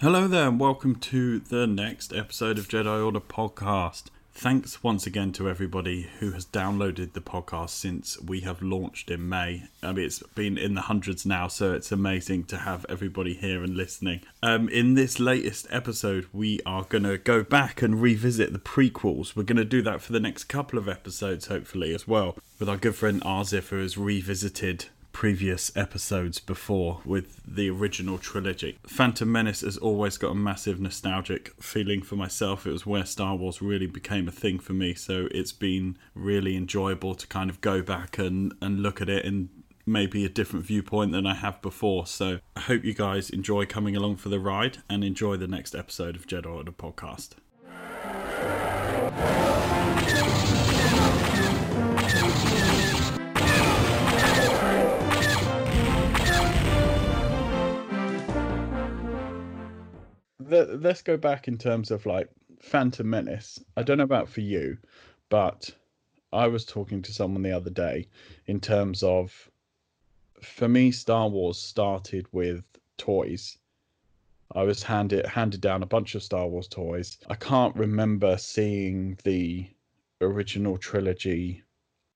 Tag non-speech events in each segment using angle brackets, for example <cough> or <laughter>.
Hello there, and welcome to the next episode of Jedi Order Podcast. Thanks once again to everybody who has downloaded the podcast since we have launched in May. I mean, it's been in the hundreds now, so it's amazing to have everybody here and listening. Um, in this latest episode, we are going to go back and revisit the prequels. We're going to do that for the next couple of episodes, hopefully, as well, with our good friend Arzif, who has revisited previous episodes before with the original trilogy. Phantom Menace has always got a massive nostalgic feeling for myself. It was where Star Wars really became a thing for me, so it's been really enjoyable to kind of go back and, and look at it in maybe a different viewpoint than I have before. So I hope you guys enjoy coming along for the ride and enjoy the next episode of Jedi Order Podcast. Let- Let's go back in terms of like Phantom Menace. I don't know about for you, but I was talking to someone the other day in terms of for me, Star Wars started with toys. I was handed handed down a bunch of Star Wars toys. I can't remember seeing the original trilogy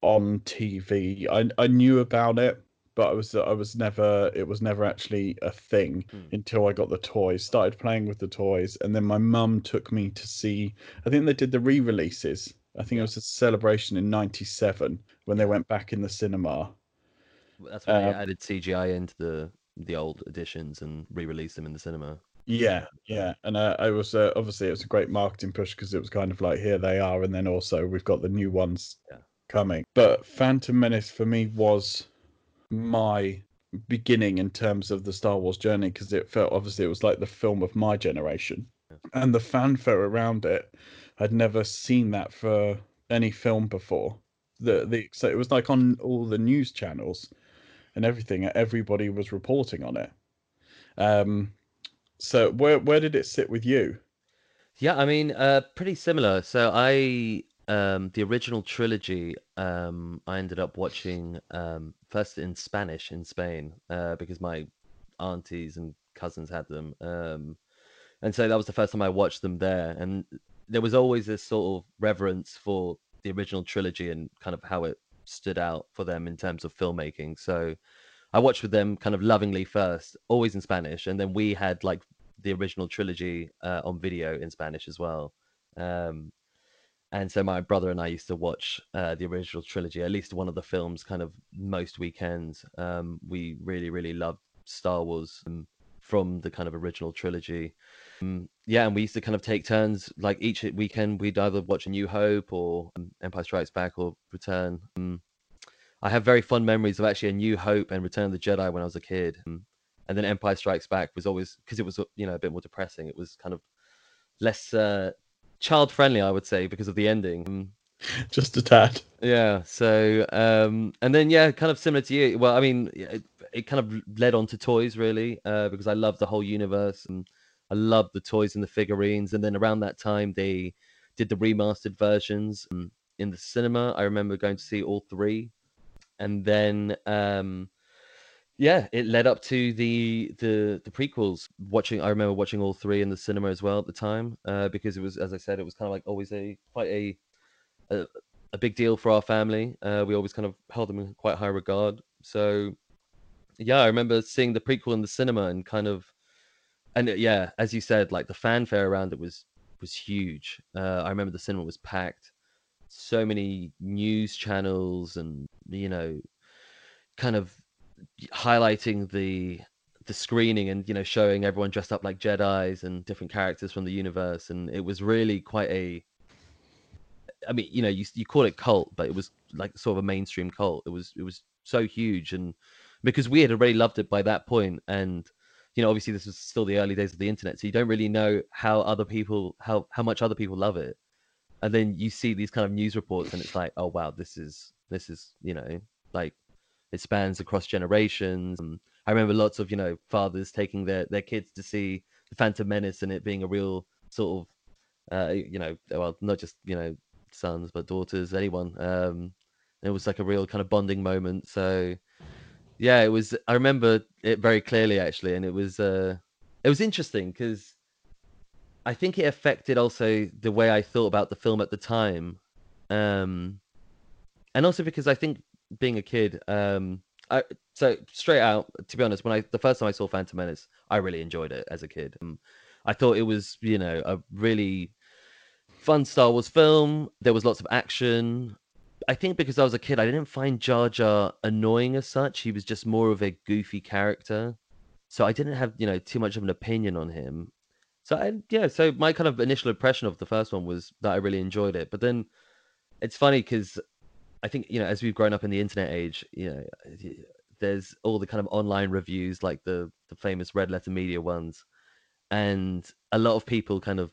on TV. I I knew about it, but I was I was never it was never actually a thing until I got the toys. Started playing with the toys, and then my mum took me to see. I think they did the re-releases. I think it was a celebration in '97 when they went back in the cinema. That's when they Um, added CGI into the the old editions and re-released them in the cinema. Yeah, yeah, and uh, I was uh, obviously it was a great marketing push because it was kind of like here they are, and then also we've got the new ones Yeah. coming. But Phantom Menace for me was my beginning in terms of the Star Wars journey because it felt obviously it was like the film of my generation, Yeah. and the fanfare around it. I'd never seen that for any film before. The the so it was like on all the news channels and everything. Everybody was reporting on it. Um, so where where did it sit with you? Yeah, I mean, uh, pretty similar. So I, um, the original trilogy, um, I ended up watching um, first in Spanish in Spain, uh, because my aunties and cousins had them, um, and so that was the first time I watched them there. And there was always this sort of reverence for the original trilogy and kind of how it stood out for them in terms of filmmaking. So I watched with them kind of lovingly first, always in Spanish, and then we had like the original trilogy uh, on video in Spanish as well. Um, and so my brother and I used to watch uh, the original trilogy, at least one of the films, kind of most weekends. Um, we really, really loved Star Wars um, from the kind of original trilogy. Um, yeah, and we used to kind of take turns. Like each weekend, we'd either watch A New Hope or um, Empire Strikes Back or Return. Um, I have very fond memories of actually A New Hope and Return of the Jedi when I was a kid. Um, and then Empire Strikes Back was always because it was you know a bit more depressing. It was kind of less uh, child friendly, I would say, because of the ending. Um, Just a tad. yeah. So um, and then yeah, kind of similar to you. Well, I mean, it, it kind of led on to toys really uh, because I love the whole universe and I love the toys and the figurines. And then around that time, they did the remastered versions um, in the cinema. I remember going to see all three, and then um, yeah, it led up to the the the prequels. Watching, I remember watching all three in the cinema as well at the time uh, because it was, as I said, it was kind of like always a quite a a, a big deal for our family. Uh, we always kind of held them in quite high regard. So yeah, I remember seeing the prequel in the cinema and kind of and uh, yeah, as you said, like the fanfare around it was was huge. Uh, I remember the cinema was packed. So many news channels and you know, kind of highlighting the the screening and you know showing everyone dressed up like Jedi's and different characters from the universe, and it was really quite a. I mean, you know, you you call it cult, but it was like sort of a mainstream cult. It was it was so huge, and because we had already loved it by that point, and you know, obviously this was still the early days of the internet, so you don't really know how other people how how much other people love it. And then you see these kind of news reports, and it's like, oh wow, this is this is you know like it spans across generations. And I remember lots of you know fathers taking their their kids to see the Phantom Menace, and it being a real sort of uh, you know well not just you know sons but daughters, anyone. Um, it was like a real kind of bonding moment. So yeah, it was. I remember it very clearly actually, and it was uh, it was interesting because I think it affected also the way I thought about the film at the time, um, and also because I think being a kid, um, I so straight out to be honest, when I the first time I saw Phantom Menace, I really enjoyed it as a kid. Um, I thought it was you know a really fun Star Wars film. There was lots of action. I think because I was a kid, I didn't find Jar Jar annoying as such. He was just more of a goofy character, so I didn't have you know too much of an opinion on him. So I, yeah, so my kind of initial impression of the first one was that I really enjoyed it. But then it's funny because I think you know as we've grown up in the internet age, you know, there's all the kind of online reviews like the the famous Red Letter Media ones, and a lot of people kind of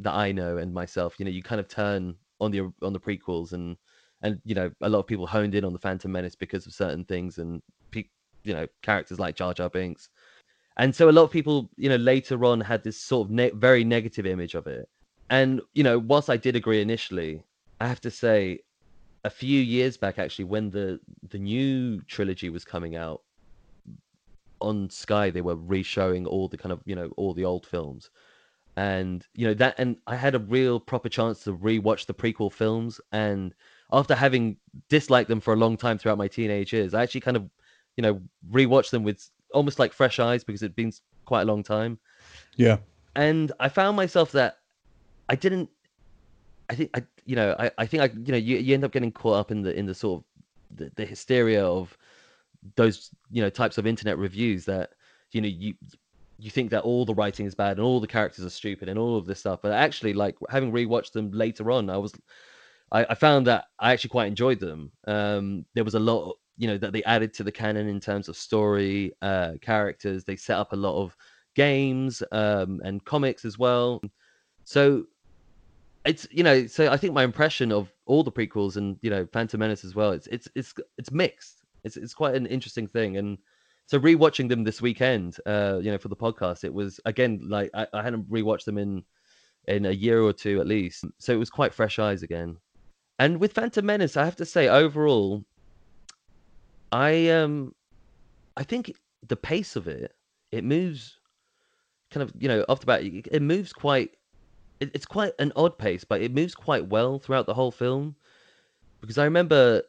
that I know and myself, you know, you kind of turn on the on the prequels and and you know a lot of people honed in on the Phantom Menace because of certain things and you know characters like Jar Jar Binks, and so a lot of people you know later on had this sort of ne- very negative image of it. And you know, whilst I did agree initially, I have to say, a few years back actually, when the the new trilogy was coming out on Sky, they were re-showing all the kind of you know all the old films and you know that and i had a real proper chance to re-watch the prequel films and after having disliked them for a long time throughout my teenage years, I actually kind of, you know, re-watched them with almost like fresh eyes because it'd been quite a long time. Yeah. And I found myself that I didn't. I think I, you know, I, I think I, you know, you, you end up getting caught up in the in the sort of the, the hysteria of those, you know, types of internet reviews that, you know, you you think that all the writing is bad and all the characters are stupid and all of this stuff. But actually, like having rewatched them later on, I was I, I found that I actually quite enjoyed them. Um, there was a lot, you know, that they added to the canon in terms of story, uh, characters. They set up a lot of games um, and comics as well. So it's you know, so I think my impression of all the prequels and you know Phantom Menace as well, it's it's it's it's mixed. It's it's quite an interesting thing and. So rewatching them this weekend, uh, you know, for the podcast, it was again like I, I hadn't rewatched them in in a year or two at least, so it was quite fresh eyes again. And with Phantom Menace, I have to say, overall, I um, I think the pace of it, it moves, kind of, you know, off the bat, it moves quite. It, it's quite an odd pace, but it moves quite well throughout the whole film. Because I remember,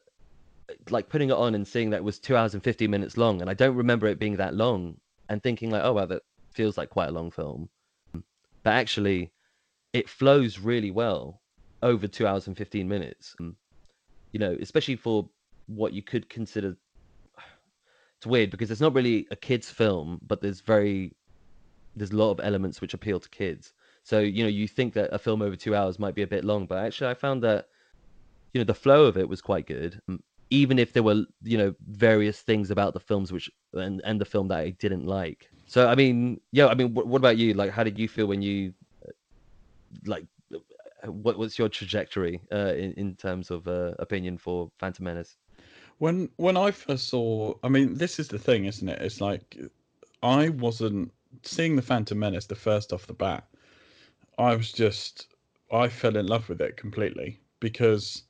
like, putting it on and seeing that it was two hours and fifty minutes long, and I don't remember it being that long, and thinking like, oh wow, that feels like quite a long film. But actually, it flows really well over two hours and 15 minutes. You know, especially for what you could consider. It's weird because it's not really a kids' film, but there's very there's a lot of elements which appeal to kids. So you know, you think that a film over two hours might be a bit long, but actually, I found that you know the flow of it was quite good, even if there were you know various things about the films which and and the film that I didn't like. So I mean, yeah, I mean, what, what about you? Like, how did you feel when you like what what's your trajectory uh, in in terms of uh, opinion for Phantom Menace? When when I first saw, I mean, this is the thing, isn't it? It's like I wasn't seeing the Phantom Menace the first off the bat. I was just I fell in love with it completely because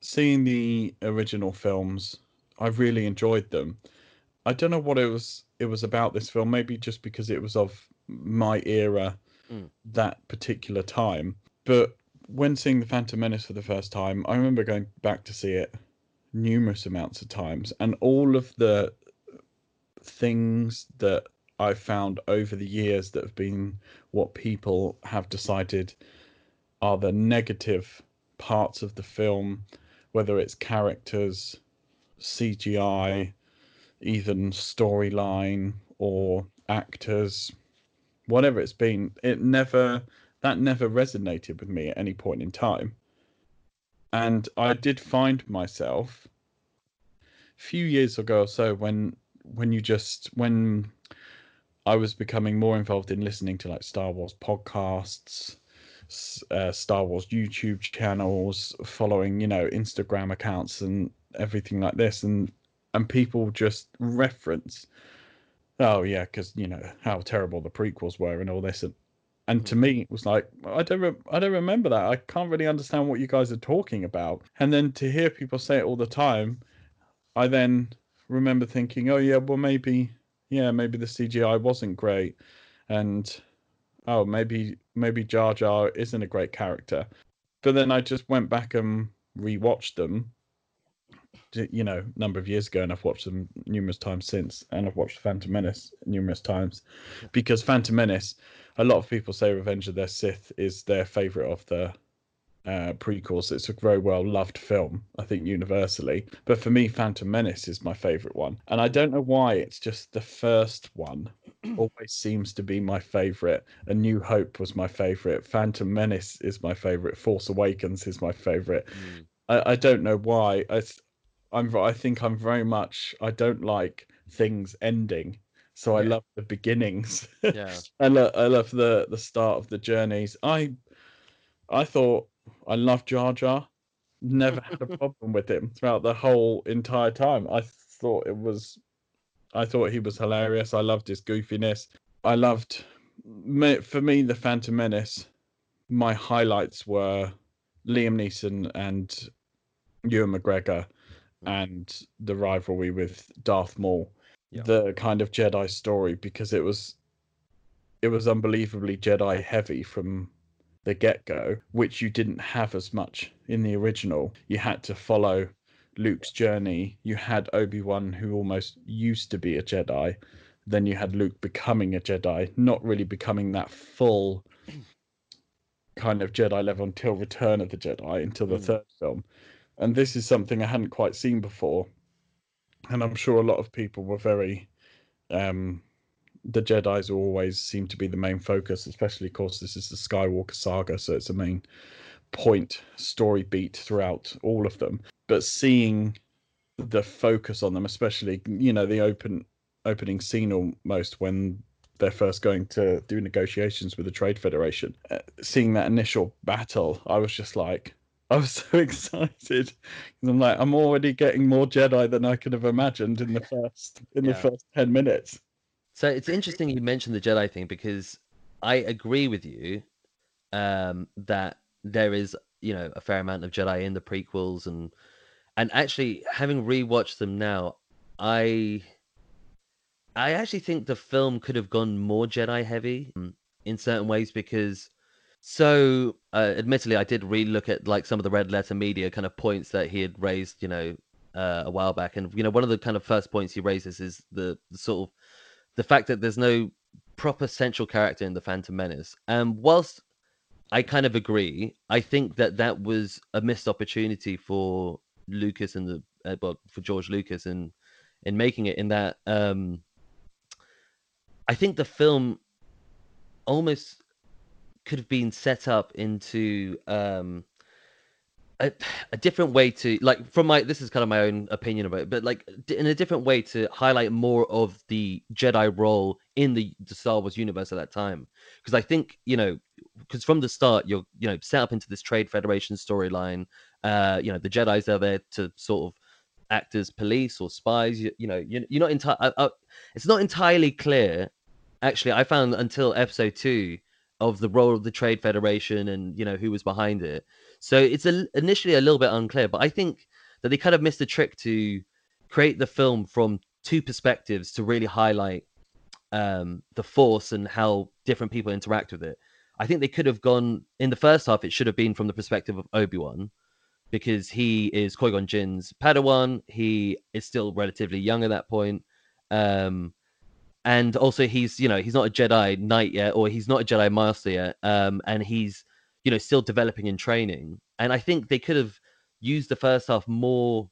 seeing the original films, I really enjoyed them. I don't know what it was it was about this film, maybe just because it was of my era, mm. that particular time. But when seeing the Phantom Menace for the first time, I remember going back to see it numerous amounts of times, and all of the things that I've found over the years that have been what people have decided are the negative parts of the film, whether it's characters, CGI, even storyline or actors, whatever it's been, it never that never resonated with me at any point in time. And I did find myself a few years ago or so when when you just when I was becoming more involved in listening to like Star Wars podcasts, uh, Star Wars YouTube channels, following you know Instagram accounts and everything like this, and and people just reference, oh yeah, because you know how terrible the prequels were and all this, and and to me it was like I don't re- I don't remember that. I can't really understand what you guys are talking about. And then to hear people say it all the time, I then remember thinking, oh yeah, well maybe yeah maybe the CGI wasn't great, and oh maybe maybe Jar Jar isn't a great character. But then I just went back and rewatched them you know, a number of years ago, and I've watched them numerous times since, and I've watched Phantom Menace numerous times, because Phantom Menace, a lot of people say Revenge of the Sith is their favorite of the uh, prequels. It's a very well loved film, I think, universally. But for me, Phantom Menace is my favorite one, and I don't know why. It's just the first one <clears throat> always seems to be my favorite. A New Hope was my favorite. Phantom Menace is my favorite. Force Awakens is my favorite. Mm. I, I don't know why. I, I'm I think I'm very much I don't like things ending. So I love the beginnings. <laughs> Yeah. I love I love the the start of the journeys. I I thought I loved Jar Jar. Never had a <laughs> problem with him throughout the whole entire time. I thought it was I thought he was hilarious. I loved his goofiness. I loved for me the Phantom Menace. My highlights were Liam Neeson and Ewan McGregor and the rivalry with Darth Maul, yeah. the kind of Jedi story because it was it was unbelievably Jedi heavy from the get go, which you didn't have as much in the original. You had to follow Luke's journey. You had Obi Wan, who almost used to be a Jedi. Then you had Luke becoming a Jedi, not really becoming that full kind of Jedi level until Return of the Jedi, until the mm. third film and this is something I hadn't quite seen before, and I'm sure a lot of people were very. Um, the Jedi's always seem to be the main focus, especially, of course, this is the Skywalker saga, so it's a main point story beat throughout all of them. But seeing the focus on them, especially, you know, the open opening scene almost when they're first going to do negotiations with the Trade Federation, uh, seeing that initial battle, I was just like, <laughs> I was so excited. I'm like, I'm already getting more Jedi than I could have imagined in the first in yeah. the first ten minutes. So it's interesting you mentioned the Jedi thing because I agree with you um, that there is, you know, a fair amount of Jedi in the prequels and and actually having rewatched them now, I I actually think the film could have gone more Jedi heavy in certain ways because so, uh, admittedly, I did really look at like some of the red letter media kind of points that he had raised, you know, uh, a while back, and you know, one of the kind of first points he raises is the, the sort of the fact that there's no proper central character in the Phantom Menace. And whilst I kind of agree, I think that that was a missed opportunity for Lucas and the uh, well, for George Lucas in in making it. In that, um, I think the film almost could have been set up into um, a, a different way to like from my this is kind of my own opinion about it but like in a different way to highlight more of the jedi role in the, the star wars universe at that time because i think you know because from the start you're you know set up into this trade federation storyline uh you know the jedis are there to sort of act as police or spies you, you know you're, you're not entirely it's not entirely clear actually i found until episode two of the role of the trade federation and you know who was behind it. So it's a, initially a little bit unclear, but I think that they kind of missed the trick to create the film from two perspectives to really highlight um, the force and how different people interact with it. I think they could have gone in the first half. It should have been from the perspective of Obi Wan, because he is Qui Gon Jinn's Padawan. He is still relatively young at that point. Um, and also he's you know he's not a Jedi Knight yet, or he's not a Jedi Master yet, um, and he's you know still developing and training. And I think they could have used the first half more,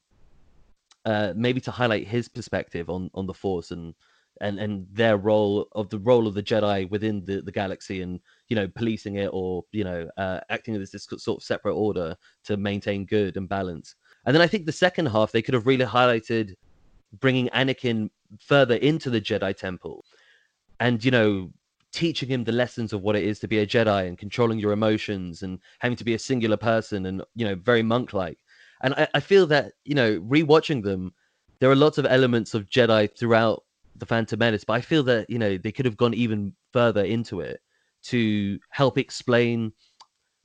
uh, maybe to highlight his perspective on on the Force and and and their role of the role of the Jedi within the the galaxy and you know policing it or you know uh, acting as this sort of separate order to maintain good and balance. And then I think the second half they could have really highlighted bringing Anakin further into the Jedi Temple. and you know teaching him the lessons of what it is to be a Jedi and controlling your emotions and having to be a singular person and you know very monk like. And I, I feel that you know rewatching them, there are lots of elements of Jedi throughout the Phantom Menace, but I feel that you know they could have gone even further into it to help explain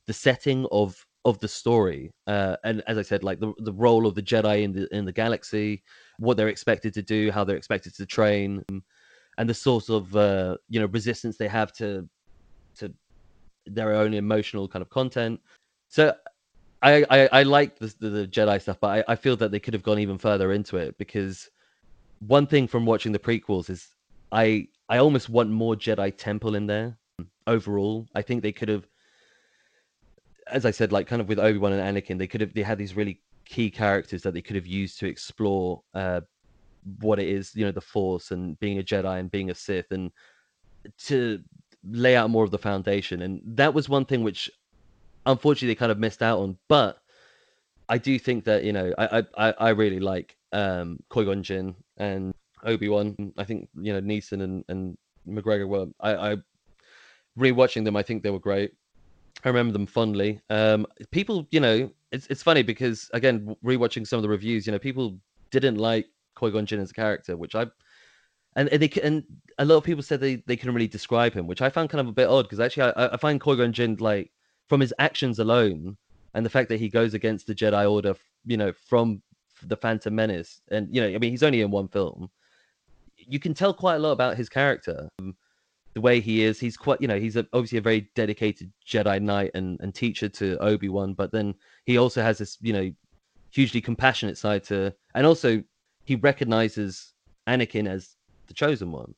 the setting of of the story uh, and as i said like the, the role of the jedi in the in the galaxy what they're expected to do how they're expected to train and the sort of uh, you know resistance they have to to their own emotional kind of content. So i i, I like the, the, the jedi stuff but I, I feel that they could have gone even further into it because one thing from watching the prequels is i i almost want more jedi temple in there. Overall i think they could have as I said, like kind of with Obi Wan and Anakin, they could have they had these really key characters that they could have used to explore uh, what it is, you know, the Force and being a Jedi and being a Sith, and to lay out more of the foundation. And that was one thing which, unfortunately, they kind of missed out on. But I do think that you know, I I I really like um, Qui Gon Jinn and Obi Wan. I think you know Neeson and and McGregor were I, I rewatching them. I think they were great. I remember them fondly. Um, people, you know, it's it's funny because again, rewatching some of the reviews, you know, people didn't like Qui Gon Jinn as a character, which I and, they and a lot of people said they, they couldn't really describe him, which I found kind of a bit odd because actually I, I find Qui Gon Jinn like from his actions alone and the fact that he goes against the Jedi Order, you know, from the Phantom Menace, and you know, I mean, he's only in one film. You can tell quite a lot about his character. Um, the way he is. He's quite, you know, he's a, obviously a very dedicated Jedi Knight and, and teacher to Obi Wan, but then he also has this, you know, hugely compassionate side to, and also he recognizes Anakin as the chosen one.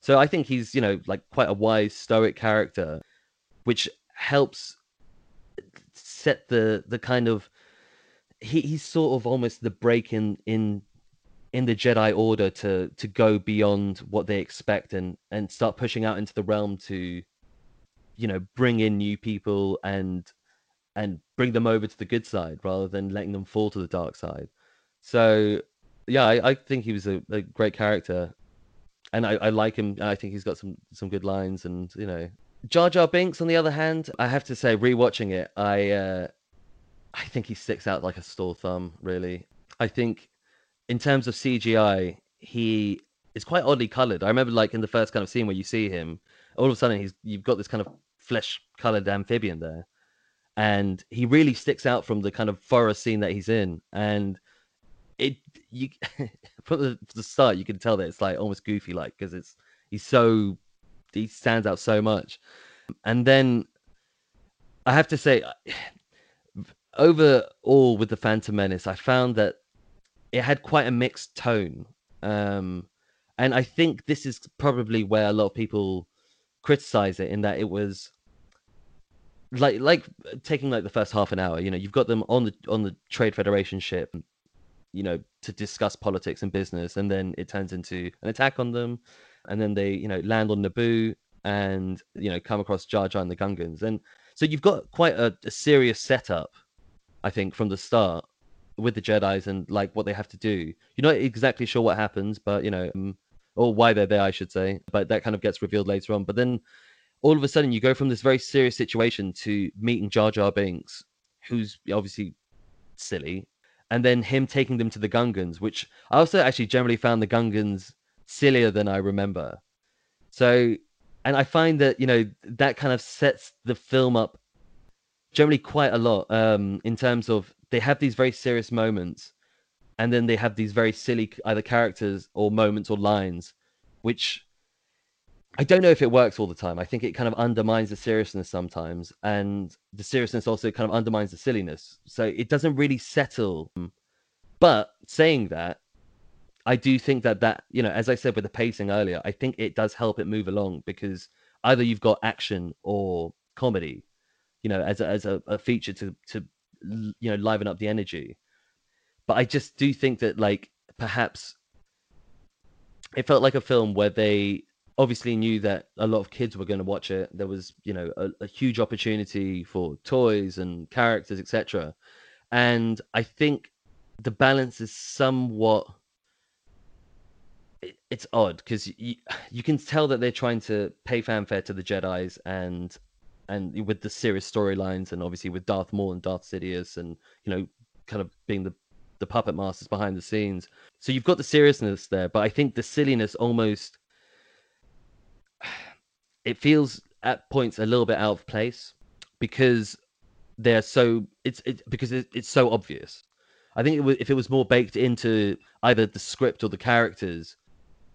So I think he's, you know, like quite a wise, stoic character, which helps set the the kind of he, he's sort of almost the break in in in the Jedi Order to to go beyond what they expect and and start pushing out into the realm to, you know, bring in new people and and bring them over to the good side rather than letting them fall to the dark side. So yeah, I, I think he was a, a, great character, and I, I like him. I think he's got some some good lines, and you know, Jar Jar Binks. On the other hand, I have to say, rewatching it, I uh, I think he sticks out like a sore thumb. Really, I think in terms of CGI, he is quite oddly colored. I remember like in the first kind of scene where you see him, all of a sudden he's you've got this kind of flesh colored amphibian there, and he really sticks out from the kind of forest scene that he's in, and it you <laughs> from the, the start you can tell that it's like almost goofy like because it's he's so he stands out so much, and then I have to say. <sighs> Overall, with the Phantom Menace, I found that it had quite a mixed tone. Um, and I think this is probably where a lot of people criticize it in that it was like like taking like the first half an hour. You know, you've got them on the on the Trade Federation ship, you know, to discuss politics and business, and then it turns into an attack on them, and then they you know land on Naboo and you know come across Jar Jar and the Gungans, and so you've got quite a, a serious setup, I think, from the start with the Jedi's and like what they have to do. You're not exactly sure what happens, but you know, um, or why they're there, I should say. But that kind of gets revealed later on. But then all of a sudden, you go from this very serious situation to meeting Jar Jar Binks, who's obviously silly, and then him taking them to the Gungans, which I also actually generally found the Gungans sillier than I remember. So, and I find that you know that kind of sets the film up generally quite a lot um, in terms of they have these very serious moments and then they have these very silly either characters or moments or lines which i don't know if it works all the time. I think it kind of undermines the seriousness sometimes and the seriousness also kind of undermines the silliness. So it doesn't really settle. But saying that i do think that that you know as i said with the pacing earlier i think it does help it move along because either you've got action or comedy you know as a, as a, a feature to to you know liven up the energy. But i just do think that like perhaps it felt like a film where they obviously knew that a lot of kids were going to watch it there was you know a, a huge opportunity for toys and characters etc and i think the balance is somewhat it, it's odd because you, you can tell that they're trying to pay fanfare to the Jedi's and and with the serious storylines and obviously with Darth Maul and Darth Sidious and you know kind of being the the puppet masters behind the scenes. So you've got the seriousness there, but I think the silliness almost it feels at points a little bit out of place because they're so it's it because it, it's so obvious. I think it was, if it was more baked into either the script or the characters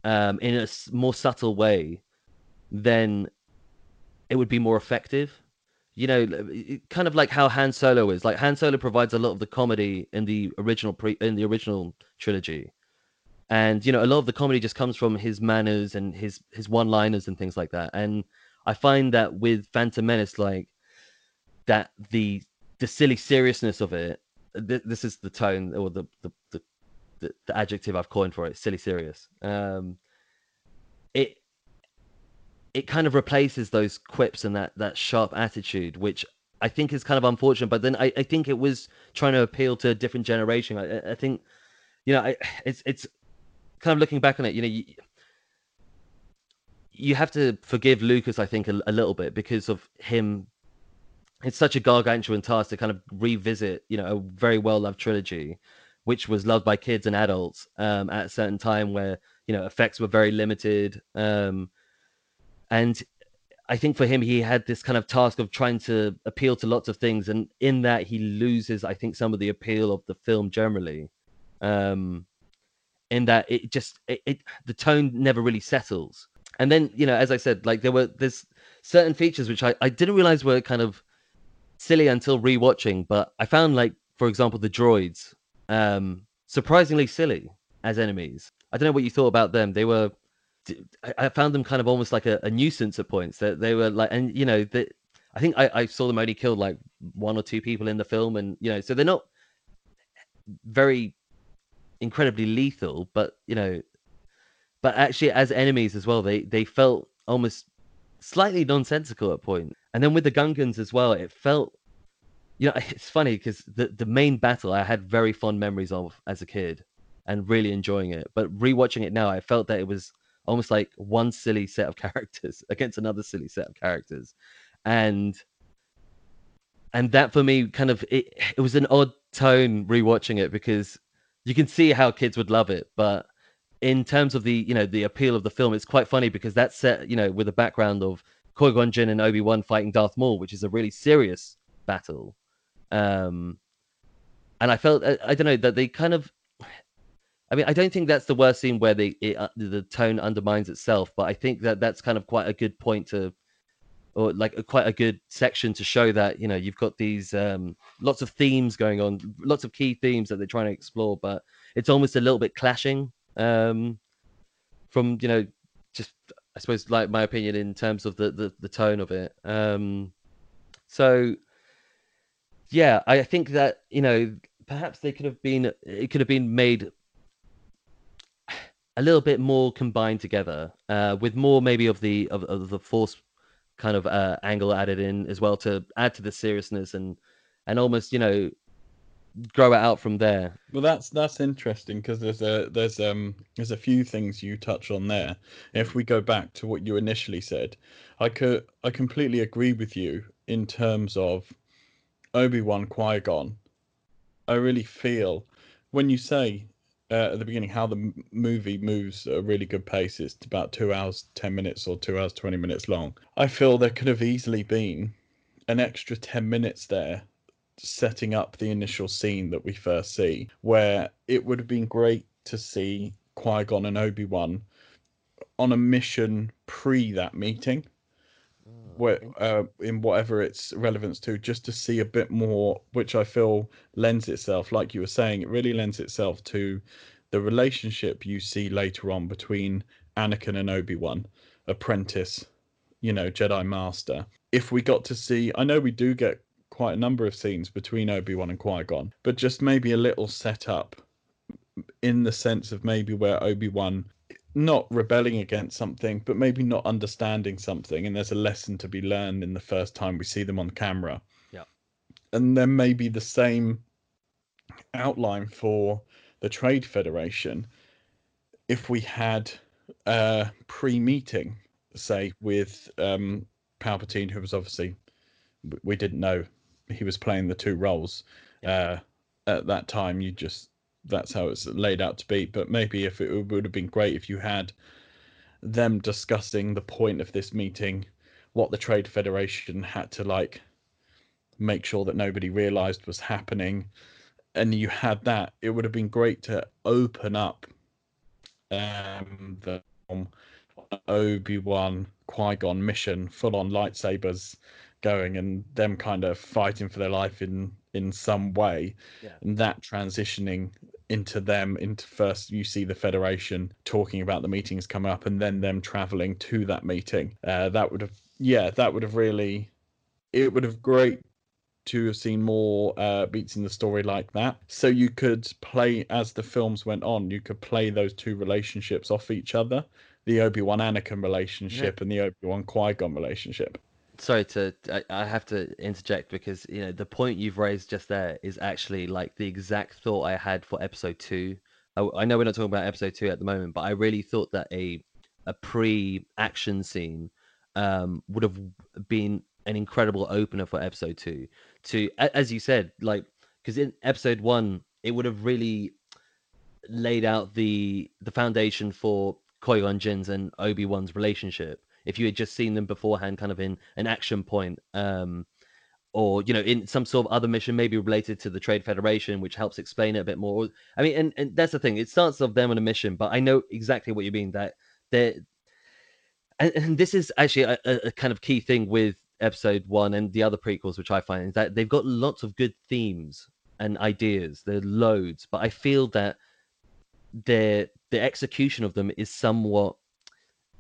um, in a more subtle way, then it would be more effective. You know, kind of like how Han Solo is. Like Han Solo provides a lot of the comedy in the original pre in the original trilogy, and you know, a lot of the comedy just comes from his manners and his his one liners and things like that. And I find that with Phantom Menace, like that the the silly seriousness of it. Th- this is the tone or the the, the the, the adjective I've coined for it. Silly serious. Um, it it kind of replaces those quips and that that sharp attitude, which I think is kind of unfortunate. But then I, I think it was trying to appeal to a different generation. I, I think, you know, <sighs> it's it's kind of looking back on it. You know, you, you have to forgive Lucas, I think, a, a little bit because of him. It's such a gargantuan task to kind of revisit, you know, a very well loved trilogy, which was loved by kids and adults um, at a certain time where you know effects were very limited. Um, and I think for him, he had this kind of task of trying to appeal to lots of things, and in that he loses, I think, some of the appeal of the film generally. Um, in that it just it, it the tone never really settles, and then you know, as I said, like there were there's certain features which I I didn't realize were kind of silly until rewatching, but I found like for example the droids um surprisingly silly as enemies. I don't know what you thought about them. They were I found them kind of almost like a, a nuisance at points. That they, were like, and you know, that I think I, I saw them only killed like one or two people in the film, and you know, so they're not very incredibly lethal, but you know, but actually as enemies as well, they they felt almost slightly nonsensical at point. And then with the Gungans as well, it felt, you know, <laughs> it's funny because the the main battle I had very fond memories of as a kid and really enjoying it. But rewatching it now, I felt that it was almost like one silly set of <laughs> characters against another silly set of characters and and that for me kind of it, it was an odd tone rewatching it because you can see how kids would love it but in terms of the you know the appeal of the film it's quite funny because that's set you know with a background of Qui-Gon Jinn and Obi-Wan fighting Darth Maul which is a really serious battle. Um and I felt I, I don't know that they kind of I mean, I don't think that's the worst scene where the it, uh, the tone undermines itself, but I think that that's kind of quite a good point to, or like a, quite a good section to show that you know you've got these um, lots of themes going on, lots of key themes that they're trying to explore, but it's almost a little bit clashing um, from you know just I suppose like my opinion in terms of the the, the tone of it. Um, so yeah, I think that you know perhaps they could have been it could have been made a little bit more combined together, uh, with more maybe of the of, of the force kind of uh, angle added in as well to add to the seriousness and and almost you know grow it out from there. Well, that's that's interesting because there's a there's um there's a few things you touch on there. If we go back to what you initially said, I could I completely agree with you in terms of Obi Wan Qui Gon. I really feel when you say uh, at the beginning how the movie moves at a really good pace. It's about two hours, 10 minutes, or two hours, 20 minutes long. I feel there could have easily been an extra 10 minutes there setting up the initial scene that we first see, where it would have been great to see Qui Gon and Obi Wan on a mission pre that meeting uh, in whatever its relevance to, just to see a bit more, which I feel lends itself, like you were saying, it really lends itself to the relationship you see later on between Anakin and Obi Wan, apprentice, you know, Jedi Master. If we got to see, I know we do get quite a number of scenes between Obi Wan and Qui Gon, but just maybe a little setup in the sense of maybe where Obi Wan not rebelling against something, but maybe not understanding something. And there's a lesson to be learned in the first time we see them on camera. Yeah. And then maybe the same outline for the Trade Federation. if we had a pre-meeting, say with um, Palpatine, who was obviously we didn't know he was playing the two roles uh, at that time. You just that's how it's laid out to be. But maybe if it would have been great if you had them discussing the point of this meeting, what the Trade Federation had to like make sure that nobody realized was happening, and you had that. It would have been great to open up um, the Obi Wan Qui Gon mission, full on lightsabers going, and them kind of fighting for their life in in some way, Yeah. and that transitioning into them into first you see the federation talking about the meetings coming up and then them traveling to that meeting. Uh, that would have yeah that would have really it would have great to have seen more uh, beats in the story like that. So you could play as the films went on you could play those two relationships off each other the obi-wan anakin relationship and the obi-wan qui-gon relationship sorry to I, I have to interject because you know the point you've raised just there is actually like the exact thought I had for episode two. I, I know we're not talking about episode two at the moment, but I really thought that a a pre-action scene um, would have been an incredible opener for episode two. To as you said, like because in episode one it would have really laid out the the foundation for Qui Gon and Obi Wan's relationship if you had just seen them beforehand, kind of in an action point, um, or you know, in some sort of other mission, maybe related to the Trade Federation, which helps explain it a bit more. I mean, and, and that's the thing; it starts off them on a mission, but I know exactly what you mean. That they're, and, and this is actually a, a, kind of key thing with Episode One and the other prequels, which I find is that they've got lots of good themes and ideas. There are loads, but I feel that their the execution of them is somewhat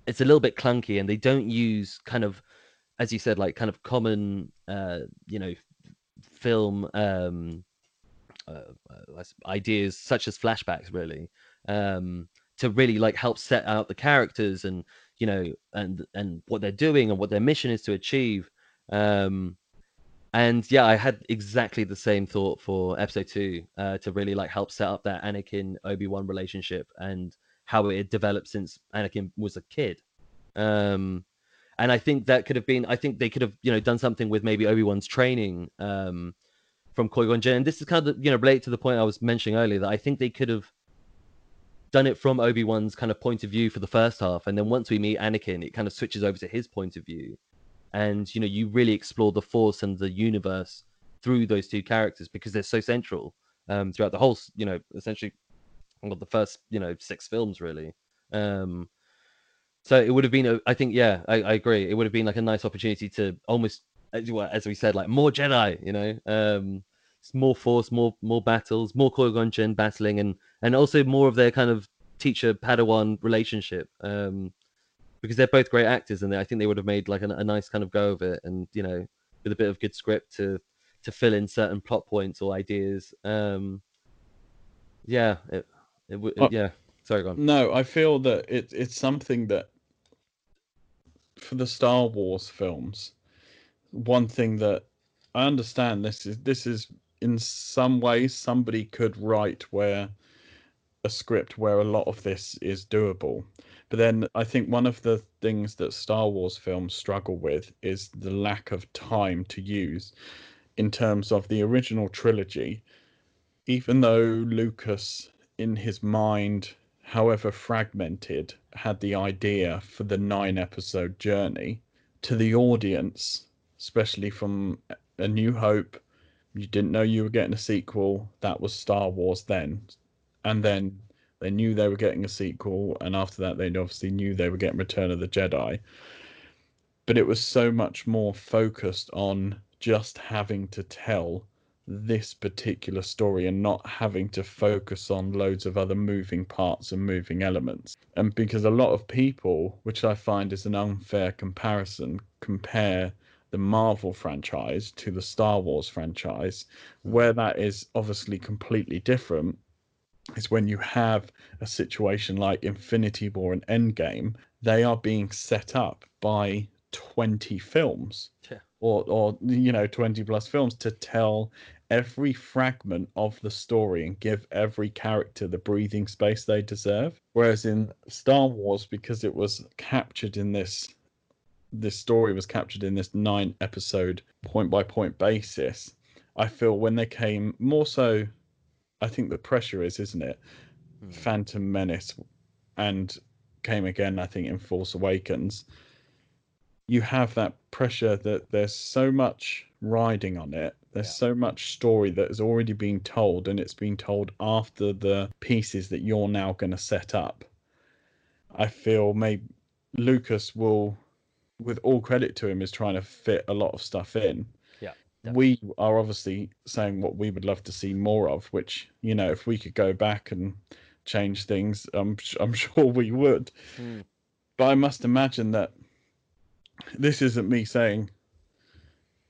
it's a little bit clunky and they don't use kind of as you said like kind of common uh you know film um uh, uh, ideas such as flashbacks really um to really like help set out the characters and you know and and what they're doing and what their mission is to achieve um and yeah i had exactly the same thought for episode 2 uh to really like help set up that anakin obi-wan relationship and how it had developed since Anakin was a kid. Um, and I think that could have been. I think they could have, you know, done something with maybe Obi Wan's training um, from Qui Gon Jinn. And this is kind of, you know, related to the point I was mentioning earlier that I think they could have done it from Obi Wan's kind of point of view for the first half, and then once we meet Anakin, it kind of switches over to his point of view, and you know, you really explore the Force and the universe through those two characters because they're so central um, throughout the whole, you know, essentially well, the first you know six films really. Um so it would have been a, i think yeah I, I agree. It would have been like a nice opportunity to almost as we said like more jedi you know? Um more force more more battles more Qui-Gon Jinn battling and and also more of their kind of teacher padawan relationship um because they're both great actors and they, i think they would have made like a, a nice kind of go of it and you know with a bit of good script to to fill in certain plot points or ideas. Um yeah it, it, w- Oh. yeah sorry go on No, I feel that it, it's something that for the Star Wars films, one thing that I understand this is this is in some ways somebody could write where a script where a lot of this is doable. But then I think one of the things that Star Wars films struggle with is the lack of time to use in terms of the original trilogy. Even though Lucas, in his mind, however fragmented, had the idea for the nine episode journey, to the audience, especially from A New Hope, you didn't know you were getting a sequel. That was Star Wars then. And then they knew they were getting a sequel. And after that, they obviously knew they were getting Return of the Jedi. But it was so much more focused on just having to tell this particular story and not having to focus on loads of other moving parts and moving elements. And because a lot of people, which I find is an unfair comparison, compare the Marvel franchise to the Star Wars franchise, where that is obviously completely different. Is when you have a situation like Infinity War and Endgame, they are being set up by 20 films Yeah. Or or you know 20 plus films to tell every fragment of the story and give every character the breathing space they deserve. Whereas in star wars because it was captured in this this story was captured in this nine episode point by point basis i feel when they came more so i think the pressure is isn't it? Hmm. phantom menace and came again i think in force awakens you have that pressure that there's so much riding on it. There's Yeah. so much story that has already been told, and it's being told after the pieces that you're now going to set up. I feel maybe Lucas will, with all credit to him, is trying to fit a lot of stuff in. Yeah, We are obviously saying what we would love to see more of, which, you know, if we could go back and change things, I'm, I'm <laughs> sure we would. Hmm. But I must imagine that this isn't me saying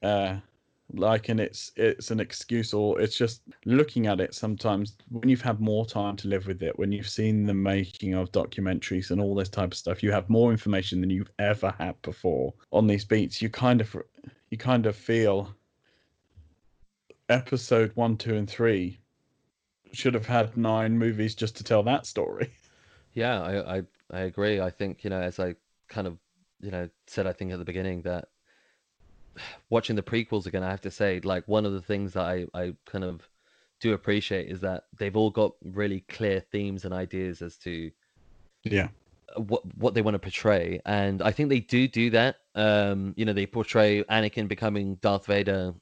uh like and it's it's an excuse or it's just looking at it sometimes when you've had more time to live with it when you've seen the making of documentaries and all this type of stuff you have more information than you've ever had before on these beats you kind of you kind of feel episode one two and three should have had nine movies just to tell that story Yeah, I, I I agree. I think, you know, as I kind of, you know, said I think at the beginning that <sighs> watching the prequels again, I have to say, like one of the things that I, I kind of do appreciate is that they've all got really clear themes and ideas as to yeah what what they want to portray, and I think they do do that. Um, you know, they portray Anakin becoming Darth Vader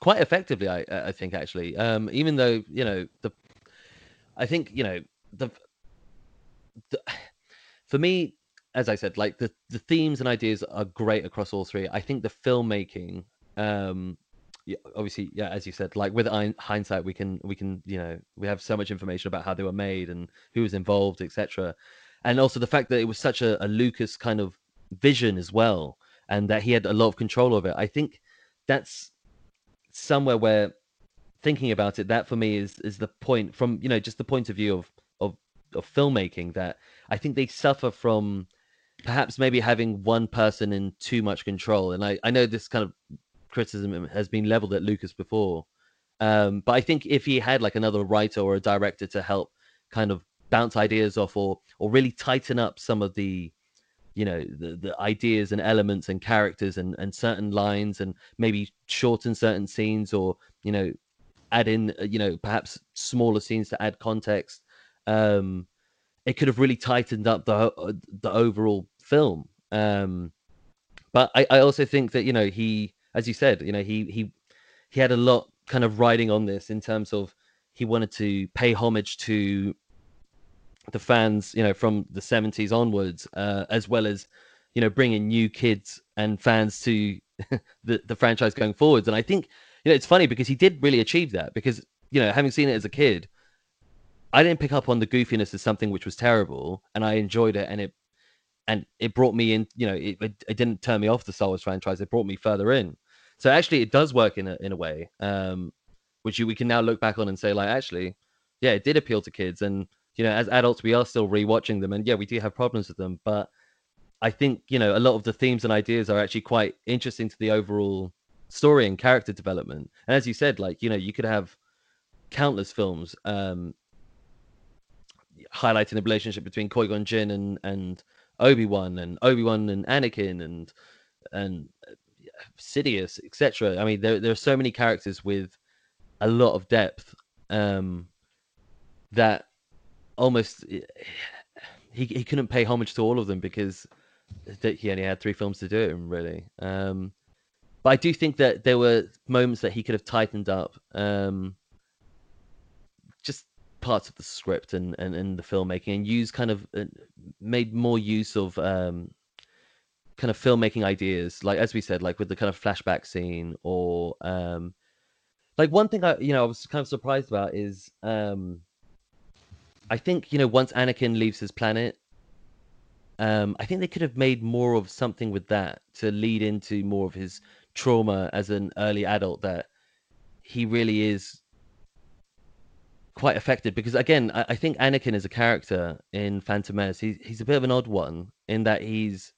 quite effectively. I I think actually, um, even though you know the, I think you know the, the <sighs> for me, as I said, like the the themes and ideas are great across all three. I think the filmmaking, um, yeah, obviously, yeah, as you said, like with hindsight, we can we can you know we have so much information about how they were made and who was involved, etc. And also the fact that it was such a, a Lucas kind of vision as well, and that he had a lot of control of it. I think that's somewhere where thinking about it, that for me is is the point from you know just the point of view of of of filmmaking that I think they suffer from perhaps maybe having one person in too much control. And I I know this kind of criticism has been leveled at Lucas before, um, but I think if he had like another writer or a director to help kind of bounce ideas off or or really tighten up some of the you know the, the ideas and elements and characters and, and certain lines and maybe shorten certain scenes or you know add in uh, you know perhaps smaller scenes to add context um it could have really tightened up the uh, the overall film. Um but I, I also think that you know he as you said you know he he he had a lot kind of riding on this in terms of he wanted to pay homage to the fans you know from the 70s onwards uh, as well as you know bringing new kids and fans to <laughs> the the franchise going forwards. And i think you know it's funny because he did really achieve that because you know having seen it as a kid i didn't pick up on the goofiness as something which was terrible and i enjoyed it and it and it brought me in you know it, it, it didn't turn me off the star wars franchise. It brought me further in. So actually it does work in a, in a way um which you, we can now look back on and say like actually yeah it did appeal to kids. And you know as adults we are still rewatching them and yeah we do have problems with them. But i think you know a lot of the themes and ideas are actually quite interesting to the overall story and character development. And as you said like you know you could have countless films um highlighting the relationship between Qui-Gon Jinn and and Obi-Wan and Obi-Wan and Anakin and and uh, Sidious etc i mean there there are so many characters with a lot of depth um that almost he he couldn't pay homage to all of them because that he only had three films to do it in really. Um but i do think that there were moments that he could have tightened up. Um parts of the script and and, the filmmaking and use kind of uh, made more use of um kind of filmmaking ideas like as we said like with the kind of flashback scene or um like one thing i you know i was kind of surprised about is um I think you know once Anakin leaves his planet, um, I think they could have made more of something with that to lead into more of his trauma as an early adult. That he really is quite affected because again, I, I think Anakin is a character in Phantom Menace, he's he's a bit of an odd one in that he's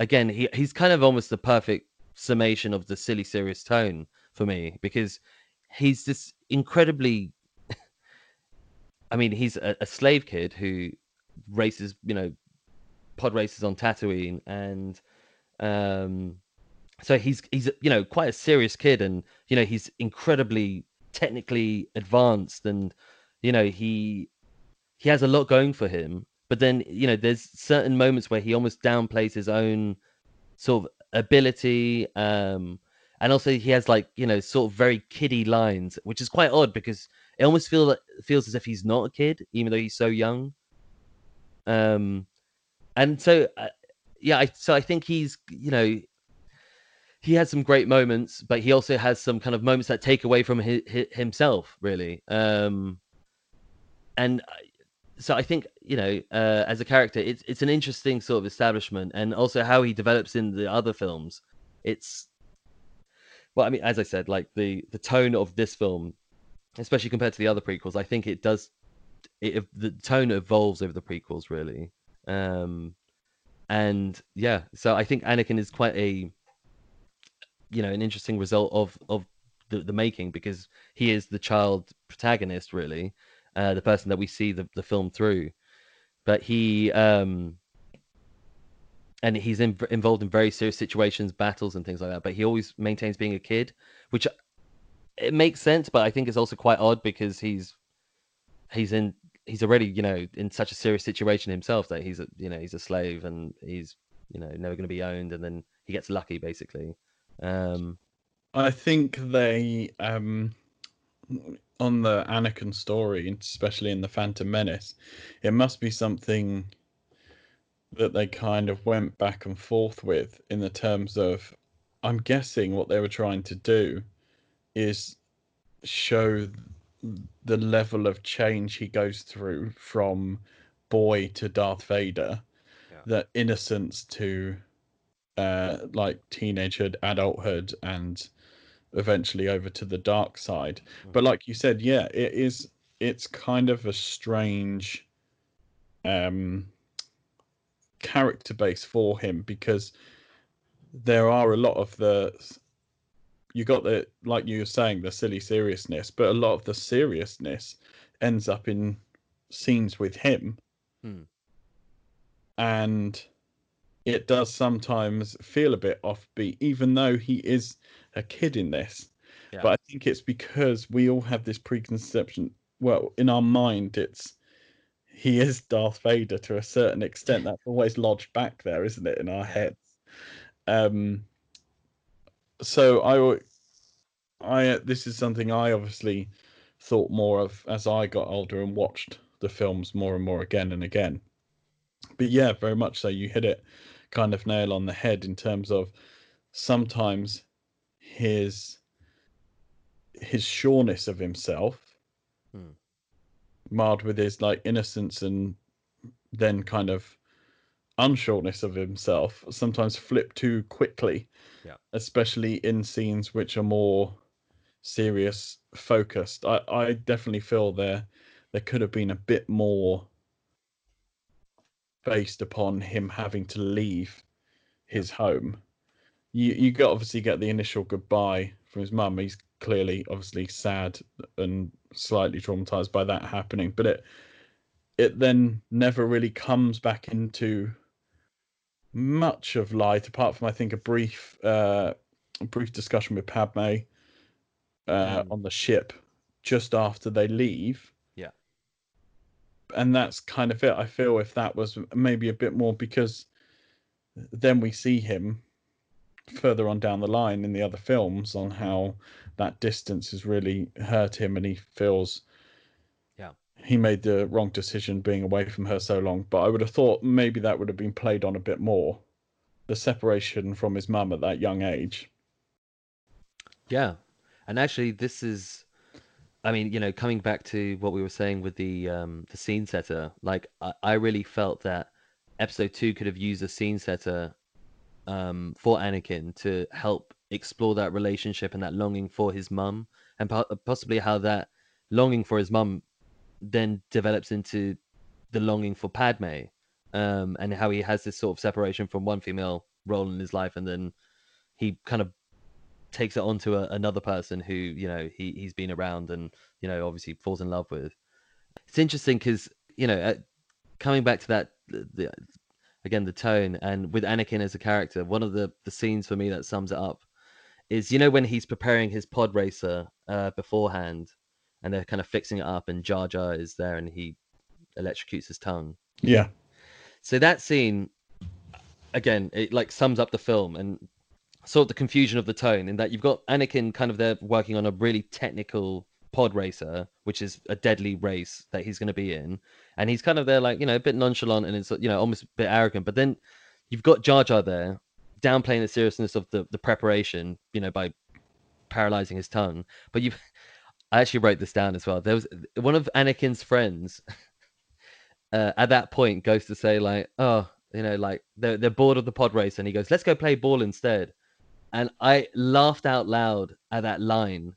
again he he's kind of almost the perfect summation of the silly serious tone for me because he's this incredibly <laughs> I mean, he's a, a slave kid who races, you know, pod races on Tatooine, and um, so he's he's you know quite a serious kid, and you know he's incredibly technically advanced, and you know he he has a lot going for him. But then you know there's certain moments where he almost downplays his own sort of ability, um, and also he has like you know sort of very kiddie lines, which is quite odd because it almost feel feels as if he's not a kid, even though he's so young. Um, and so uh, yeah, I, so I think he's you know he has some great moments, but he also has some kind of moments that take away from his, his, himself, really. Um, and so I think you know, uh, as a character, it's it's an interesting sort of establishment, and also how he develops in the other films. It's well, I mean, as I said, like the the tone of this film especially compared to the other prequels. I think it does. It, the tone evolves over the prequels, really. Um, and yeah, so I think Anakin is quite a, you know, an interesting result of of the, the making because he is the child protagonist, really, uh, the person that we see the, the film through. But he, um, and he's in, involved in very serious situations, battles, and things like that. But he always maintains being a kid, which it makes sense, but I think it's also quite odd because he's he's in he's already you know in such a serious situation himself that he's a you know he's a slave and he's you know never going to be owned, and then he gets lucky basically. Um, I think they um on the Anakin story, especially in the Phantom Menace, it must be something that they kind of went back and forth with in the terms of I'm guessing what they were trying to do is show the level of change he goes through from boy to Darth Vader, yeah. that innocence to uh, like teenagehood, adulthood, and eventually over to the dark side. Mm. But like you said, yeah, it is. It's kind of a strange um, character base for him because there are a lot of the you got the like you were saying the silly seriousness, but a lot of the seriousness ends up in scenes with him, hmm. and it does sometimes feel a bit offbeat, even though he is a kid in this. Yeah. But I think it's because we all have this preconception. Well, in our mind, it's he is Darth Vader to a certain extent. That's always lodged back there, isn't it, in our heads? Um, so I, I this is something I obviously thought more of as I got older and watched the films more and more again and again. But yeah, very much so. You hit it kind of nail on the head in terms of sometimes his his sureness of himself hmm. marred with his like innocence and then kind of unsureness of himself sometimes flip too quickly yeah especially in scenes which are more serious focused i i definitely feel there there could have been a bit more based upon him having to leave his home you you got obviously get the initial goodbye from his mum he's clearly obviously sad and slightly traumatized by that happening but it it then never really comes back into much of light, apart from I think a brief uh, a brief discussion with Padme uh, mm. on the ship just after they leave. And that's kind of it. I feel if that was maybe a bit more because then we see him further on down the line in the other films on how that distance has really hurt him and he feels yeah he made the wrong decision being away from her so long. But I would have thought maybe that would have been played on a bit more. The separation from his mum at that young age. Yeah. And actually this is I mean, you know, coming back to what we were saying with the um the scene setter, like I, I really felt that episode two could have used a scene setter um for Anakin to help explore that relationship and that longing for his mum and po- possibly how that longing for his mum then develops into the longing for Padme, um, and how he has this sort of separation from one female role in his life, and then he kind of takes it on to a, another person who you know he he's been around and you know obviously falls in love with. It's interesting because you know uh, coming back to that the, again the tone and with Anakin as a character, one of the the scenes for me that sums it up is you know when he's preparing his pod racer uh, beforehand and they're kind of fixing it up and Jar Jar is there and he electrocutes his tongue. Yeah. So that scene again, it like sums up the film and sort of the confusion of the tone in that you've got Anakin kind of there working on a really technical pod racer, which is a deadly race that he's going to be in, and he's kind of there like you know a bit nonchalant and it's you know almost a bit arrogant. But then you've got Jar Jar there downplaying the seriousness of the the preparation, you know, by paralyzing his tongue. But you've I actually wrote this down as well. There was one of Anakin's friends. <laughs> Uh, at that point, goes to say like, "Oh, you know, like they're they're bored of the pod race," and he goes, "Let's go play ball instead." And I laughed out loud at that line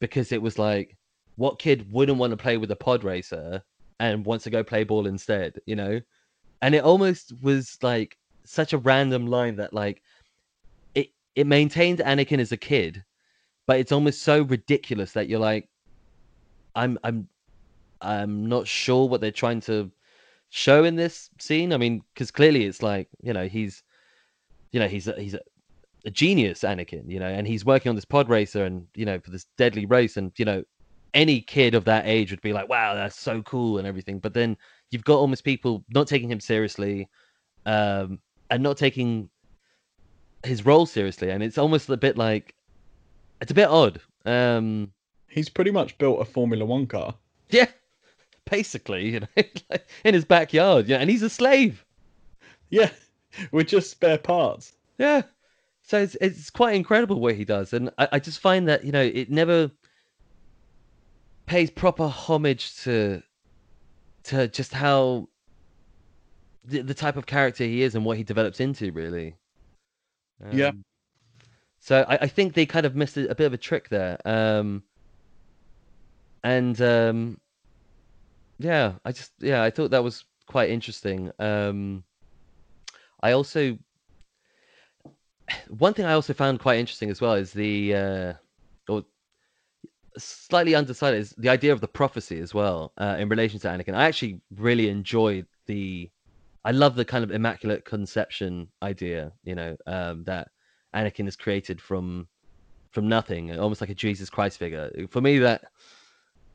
because it was like, what kid wouldn't want to play with a pod racer and wants to go play ball instead, you know? And it almost was like such a random line that like it it maintained Anakin as a kid, but it's almost so ridiculous that you're like, I'm I'm I'm not sure what they're trying to show in this scene. I mean, because clearly it's like you know he's you know he's a, he's a, a genius, Anakin, you know, and he's working on this pod racer and you know for this deadly race, and you know any kid of that age would be like, wow, that's so cool and everything. But then you've got almost people not taking him seriously, um, and not taking his role seriously, and it's almost a bit like it's a bit odd. Um, He's pretty much built a Formula One car. yeah, basically, you know, <laughs> in his backyard, yeah, and he's a slave. Yeah, <laughs> with just spare parts. Yeah. So it's it's quite incredible what he does, and I, I just find that you know it never pays proper homage to to just how the, the type of character he is and what he develops into, really. Yeah. Um, So I, I think they kind of missed a, a bit of a trick there, um, and um, yeah, I just yeah I thought that was quite interesting. Um, I also one thing I also found quite interesting as well is the uh, or slightly undecided is the idea of the prophecy as well uh, in relation to Anakin. I actually really enjoyed the I love the kind of immaculate conception idea, you know, um, that Anakin is created from from nothing, almost like a Jesus Christ figure. For me, that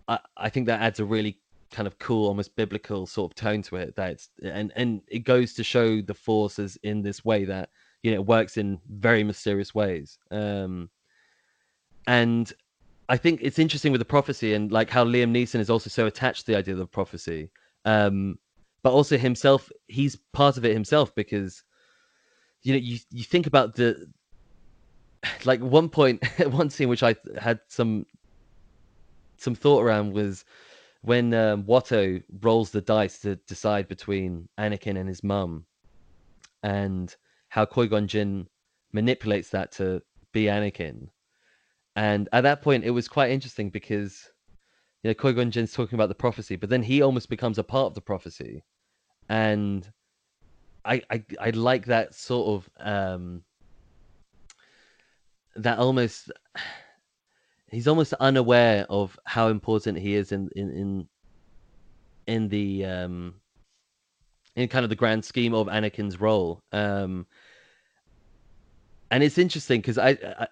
I, I think that adds a really kind of cool, almost biblical sort of tone to it. That and and it goes to show the forces in this way that you know it works in very mysterious ways. Um, and I think it's interesting with the prophecy and like how Liam Neeson is also so attached to the idea of the prophecy. Um, but also himself, he's part of it himself because you know you you think about the <sighs> like one point <laughs> one scene which I had some some thought around was when um, Watto rolls the dice to decide between Anakin and his mum, and how Qui Gon Jinn manipulates that to be Anakin. And at that point, it was quite interesting because you know Qui Gon Jinn's talking about the prophecy, but then he almost becomes a part of the prophecy, and I I, I like that sort of um, that almost he's almost unaware of how important he is in in in, in the um in kind of the grand scheme of Anakin's role. Um and it's interesting because I, I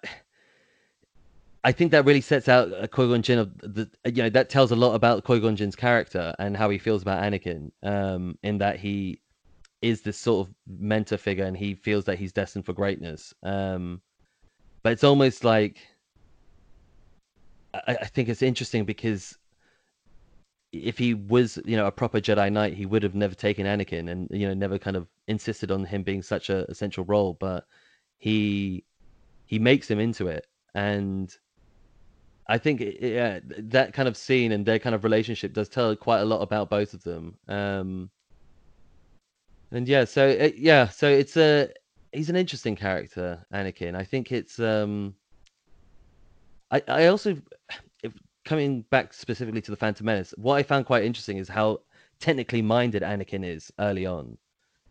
I think that really sets out a Qui Gon Jinn of the you know that tells a lot about Qui Gon Jinn's character and how he feels about Anakin. Um, in that he is this sort of mentor figure and he feels that he's destined for greatness. Um, but it's almost like I, I think it's interesting because if he was, you know, a proper Jedi Knight, he would have never taken Anakin and you know never kind of insisted on him being such a essential role. But he he makes him into it, and I think yeah, that kind of scene and their kind of relationship does tell quite a lot about both of them. Um, and yeah, so it, yeah, so it's a he's an interesting character, Anakin. I think it's um, I I also if, coming back specifically to the Phantom Menace, what I found quite interesting is how technically minded Anakin is early on,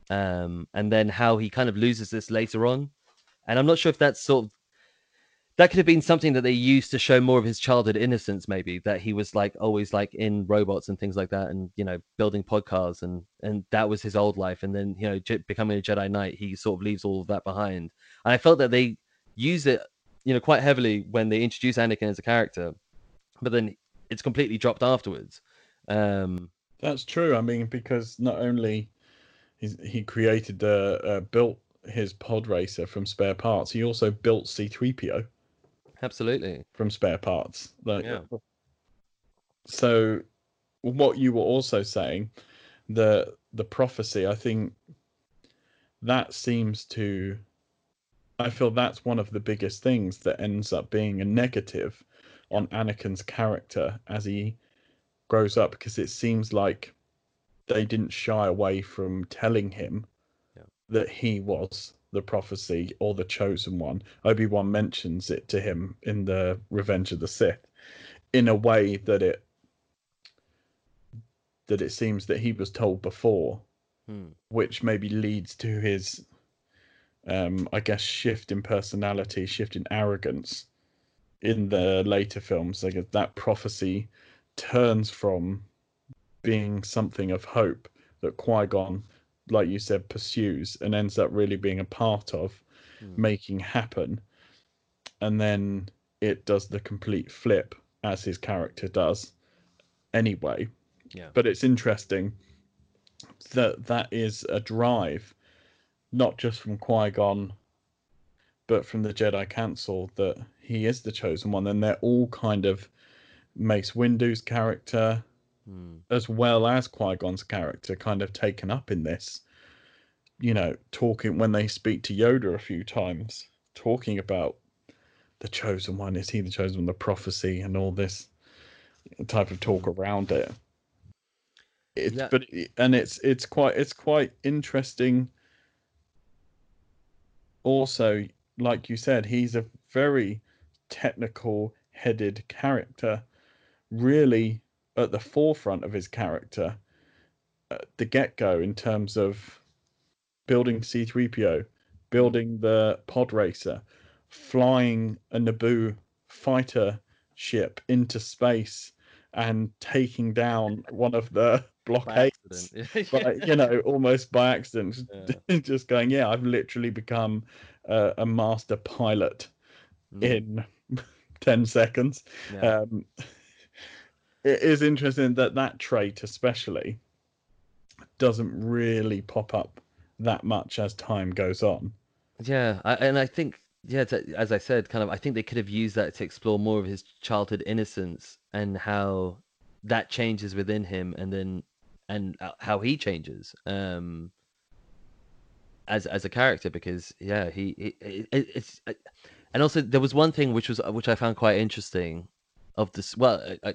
um, and then how he kind of loses this later on, and I'm not sure if that's sort of that could have been something that they used to show more of his childhood innocence maybe that he was like always like in robots and things like that and you know building podcasts and and that was his old life. And then you know Je- becoming a jedi knight he sort of leaves all of that behind. And i felt that they use it you know quite heavily when they introduce anakin as a character but then it's completely dropped afterwards. Um That's true. I mean, because not only he created the built his pod racer from spare parts, he also built C3PO absolutely from spare parts. Like, Yeah. So, what you were also saying, the the prophecy, I think that seems to. I feel that's one of the biggest things that ends up being a negative on Anakin's character as he grows up, because it seems like they didn't shy away from telling him. That he was the prophecy or the chosen one. Obi Wan mentions it to him in the Revenge of the Sith, in a way that it that it seems that he was told before, Hmm. which maybe leads to his, um, I guess, shift in personality, shift in arrogance in the later films. Like that prophecy turns from being something of hope that Qui Gon, like you said, pursues and ends up really being a part of Hmm. making happen. And then it does the complete flip as his character does anyway. Yeah. But it's interesting that that is a drive, not just from Qui Gon, but from the Jedi Council, that he is the chosen one. And they're all kind of Mace Windu's character, Hmm. as well as Qui Gon's character, kind of taken up in this. You know, talking when they speak to Yoda a few times, talking about the chosen one. Is he the chosen one? The prophecy and all this type of talk around it. It's Yeah. but and it's it's quite it's quite interesting. Also, like you said, he's a very technical headed character, really at the forefront of his character at the get go in terms of building C3PO, building the pod racer, flying a Naboo fighter ship into space and taking down one of the <laughs> blockades by, you know, <laughs> almost by accident, Yeah. <laughs> just going, yeah, I've literally become a, a master pilot Hmm. in 10 seconds. Yeah. Um, it is interesting that that trait, especially, doesn't really pop up that much as time goes on. Yeah, I, and I think yeah, to, as I said, kind of, I think they could have used that to explore more of his childhood innocence and how that changes within him, and then and uh, how he changes um, as as a character. Because yeah, he, he it, it- it's and also there was one thing which was which I found quite interesting of this. Well, I,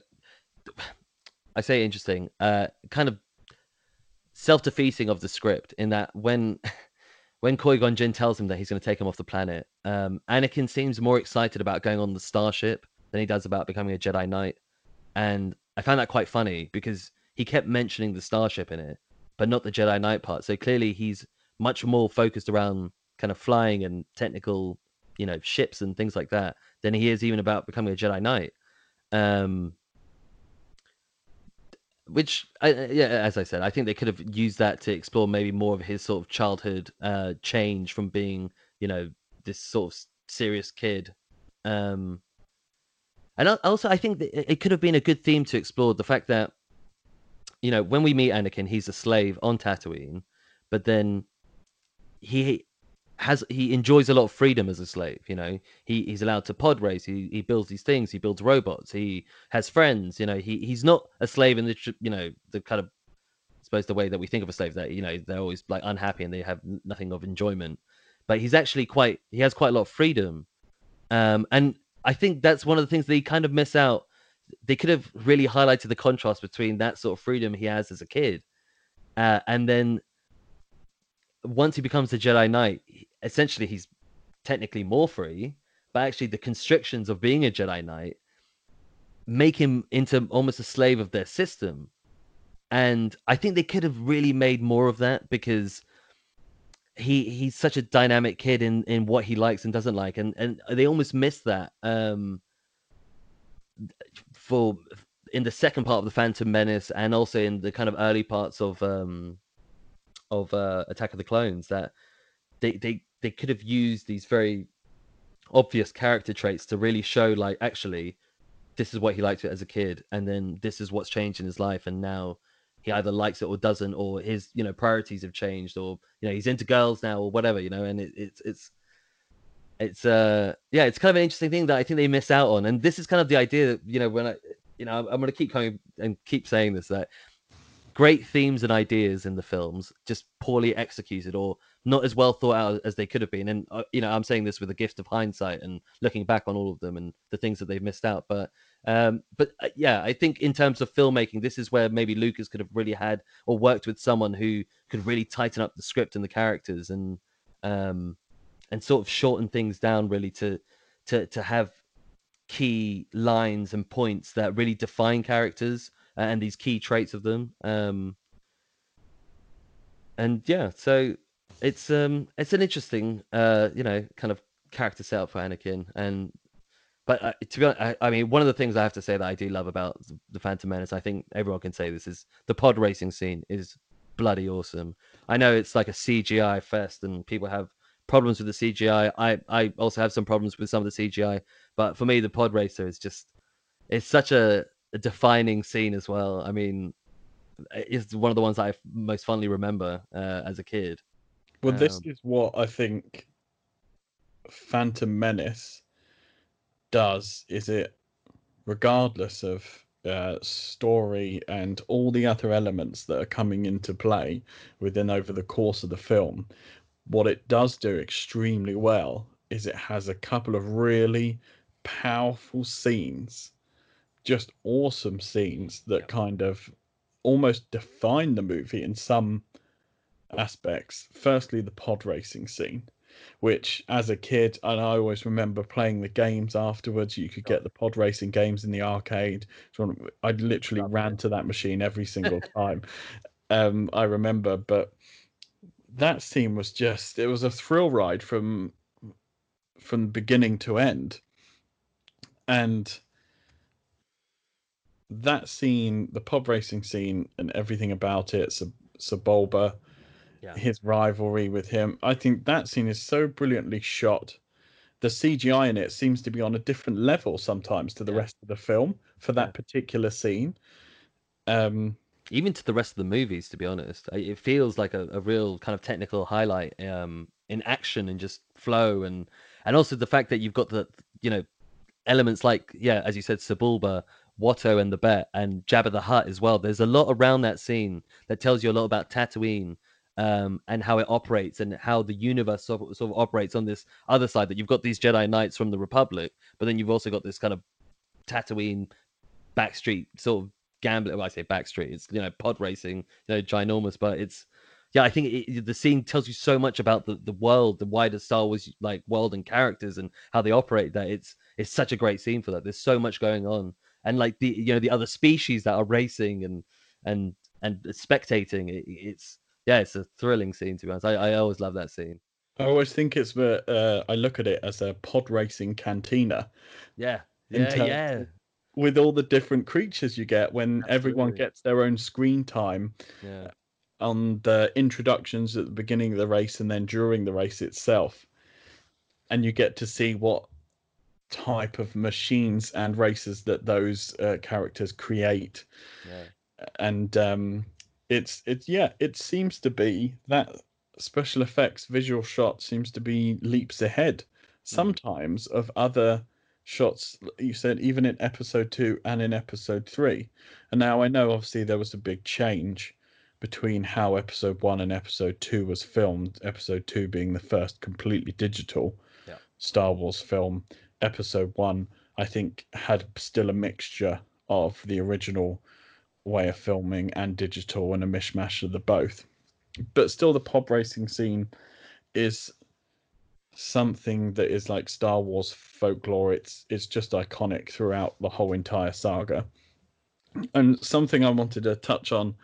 I, say interesting, uh, kind of self-defeating of the script in that when <laughs> when Qui Gon Jinn tells him that he's going to take him off the planet, um, Anakin seems more excited about going on the starship than he does about becoming a Jedi Knight, and I found that quite funny because he kept mentioning the starship in it, but not the Jedi Knight part. So clearly, he's much more focused around kind of flying and technical, you know, ships and things like that than he is even about becoming a Jedi Knight. Um, which I, yeah as i said i think they could have used that to explore maybe more of his sort of childhood uh change from being you know this sort of serious kid. Um and also i think it could have been a good theme to explore the fact that you know when we meet anakin he's a slave on tatooine but then he has he enjoys a lot of freedom as a slave you know? He he's allowed to pod race he, he builds these things he builds robots he has friends you know? He he's not a slave in the you know the kind of I suppose the way that we think of a slave that you know they're always like unhappy and they have nothing of enjoyment. But he's actually quite he has quite a lot of freedom. Um and i think that's one of the things they kind of miss out. They could have really highlighted the contrast between that sort of freedom he has as a kid uh, and then once he becomes a Jedi Knight, essentially he's technically more free, but actually the constrictions of being a Jedi Knight make him into almost a slave of their system. And I think they could have really made more of that because he he's such a dynamic kid in in what he likes and doesn't like, and and they almost miss that um for in the second part of the Phantom Menace and also in the kind of early parts of um of uh, Attack of the Clones that they they they could have used these very obvious character traits to really show like actually this is what he liked it as a kid and then this is what's changed in his life and now he either likes it or doesn't or his you know priorities have changed or you know he's into girls now or whatever you know and it, it's it's it's uh yeah it's kind of an interesting thing that i think they miss out on and this is kind of the idea that you know when i you know i'm, I'm going to keep coming and keep saying this that great themes and ideas in the films just poorly executed or not as well thought out as they could have been. And uh, you know i'm saying this with a gift of hindsight and looking back on all of them and the things that they've missed out. But um but uh, yeah i think in terms of filmmaking this is where maybe lucas could have really had or worked with someone who could really tighten up the script and the characters and um and sort of shorten things down really to to to have key lines and points that really define characters and these key traits of them. Um, and yeah, so it's um it's an interesting uh you know kind of character setup for Anakin and but uh, to be honest, I, I, mean, one of the things I have to say that I do love about the Phantom Menace, I think everyone can say this is the pod racing scene is bloody awesome. I know it's like a CGI fest, and people have problems with the CGI. I I also have some problems with some of the CGI, but for me, the pod racer is just it's such a a defining scene as well. I mean, it's one of the ones I most fondly remember uh, as a kid. Well, um, this is what I think Phantom Menace does. Is it, regardless of uh, story and all the other elements that are coming into play within over the course of the film, what it does do extremely well is it has a couple of really powerful scenes just awesome scenes that kind of almost define the movie in some aspects. Firstly, the pod racing scene, which as a kid, and I always remember playing the games afterwards. You could get the pod racing games in the arcade. I literally ran to that machine every single <laughs> time. um, I remember, but that scene was just it was a thrill ride from from beginning to end. And that scene, the pod racing scene, and everything about it, Sub- Sebulba, yeah. his rivalry with him, I think that scene is so brilliantly shot. The CGI in it seems to be on a different level sometimes to the yeah. rest of the film for that yeah. particular scene. Um, Even to the rest of the movies, to be honest, it feels like a, a real kind of technical highlight um, in action and just flow, and and also the fact that you've got the you know elements like yeah, as you said, Sebulba Watto and the Bet and Jabba the Hutt as well. There's a lot around that scene that tells you a lot about Tatooine um, and how it operates and how the universe sort of, sort of, operates on this other side. That you've got these Jedi Knights from the Republic, but then you've also got this kind of Tatooine backstreet sort of gambling. Well, I say backstreet. It's you know pod racing, you know, ginormous, but it's yeah. I think it, the scene tells you so much about the the world, the wider Star Wars like world and characters and how they operate. That it's it's such a great scene for that. There's so much going on and like the you know the other species that are racing and and and spectating. It, it's yeah, it's a thrilling scene to be honest. I, I always love that scene. I always think it's uh, I look at it as a pod racing cantina. Yeah, yeah, yeah. With all the different creatures you get when Absolutely. everyone gets their own screen time. Yeah. On the introductions at the beginning of the race and then during the race itself, and you get to see what type of machines and races that those uh, characters create. Yeah. And um, it's it's yeah, it seems to be that special effects visual shot seems to be leaps ahead hmm. sometimes of other shots you said even in episode 2 and in episode 3 and now i know obviously there was a big change between how episode 1 and episode 2 was filmed episode 2 being the first completely digital yeah. star wars film episode one, I think, had still a mixture of the original way of filming and digital and a mishmash of the both. But still, the pod racing scene is something that is like Star Wars folklore. It's it's just iconic throughout the whole entire saga. And something I wanted to touch on,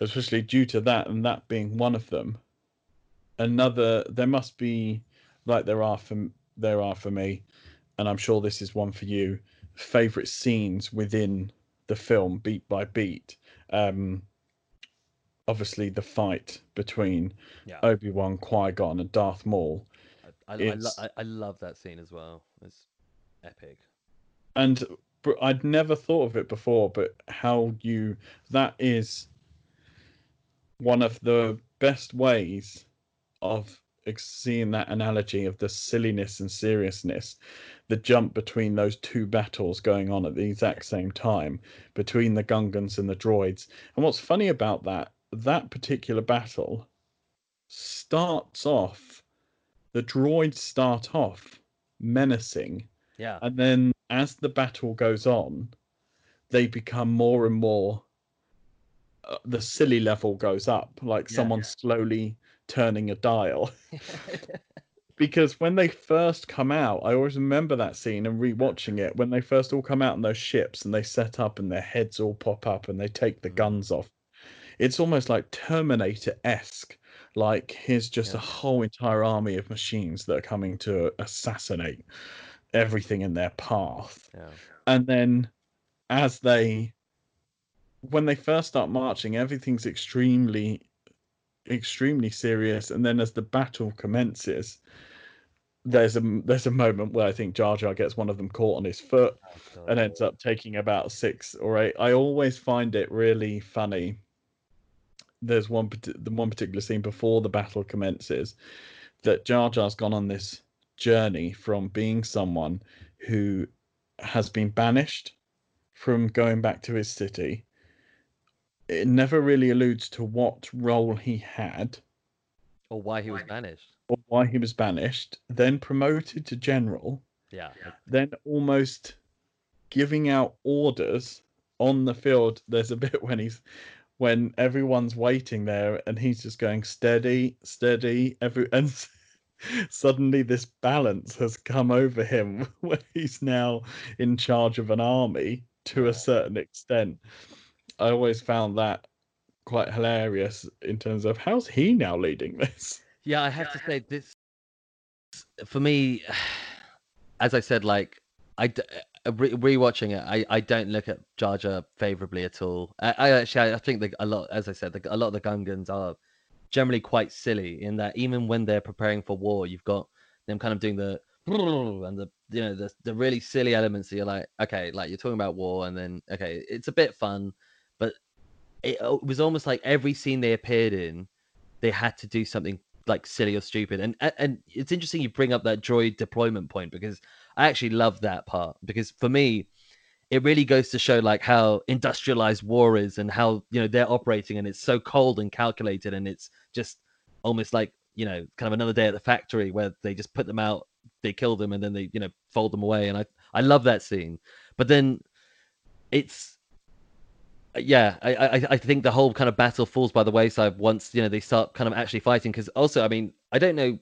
especially due to that, and that being one of them, another there must be like there are for there are for me and i'm sure this is one for you favorite scenes within the film beat by beat um obviously the fight between Yeah. obi-wan qui-gon and darth maul I, I, I, lo- I, love that scene as well. It's epic. and I'd never thought of it before, but how you that is one of the best ways of seeing that analogy of the silliness and seriousness, the jump between those two battles going on at the exact same time between the Gungans and the droids. And what's funny about that, that particular battle starts off, the droids start off menacing Yeah. and then as the battle goes on they become more and more uh, the silly level goes up like Yeah. someone slowly turning a dial <laughs> because when they first come out i always remember that scene and rewatching it when they first all come out in those ships and they set up and their heads all pop up and they take the Mm. guns off it's almost like terminator-esque like here's just a whole entire army of machines that are coming to assassinate everything in their path yeah. and then as they when they first start marching everything's extremely extremely serious and then as the battle commences there's a there's a moment where i think jar jar gets one of them caught on his foot Oh, and ends up taking about six or eight i always find it really funny there's one the one particular scene before the battle commences that jar jar's gone on this journey from being someone who has been banished from going back to his city. It never really alludes to what role he had Or why he was banished. or why he was banished, then promoted to general, Yeah. then almost giving out orders on the field. There's a bit when he's when everyone's waiting there and he's just going steady, steady, every <laughs> and suddenly this balance has come over him <laughs> where he's now in charge of an army to a certain extent. I always found that quite hilarious in terms of how's he now leading this? Yeah, I have to say this for me, <sighs> as I said, like I uh, re- rewatching it, I, I don't look at Jar Jar favorably at all. I, I actually I think that a lot, as I said, the, a lot of the Gungans are generally quite silly in that even when they're preparing for war, you've got them kind of doing the <laughs> and the you know the the really silly elements. That you're like, okay, like you're talking about war, and then okay, it's a bit fun, but it, uh, it was almost like every scene they appeared in, they had to do something like silly or stupid. And- and it's interesting you bring up that droid deployment point because I actually love that part because for me, it really goes to show like how industrialized war is and how you know they're operating and it's so cold and calculated and it's just almost like you know kind of another day at the factory where they just put them out they kill them and then they you know fold them away and i i love that scene but then it's yeah I, I i think the whole kind of battle falls by the wayside once you know they start kind of actually fighting because also i mean i don't know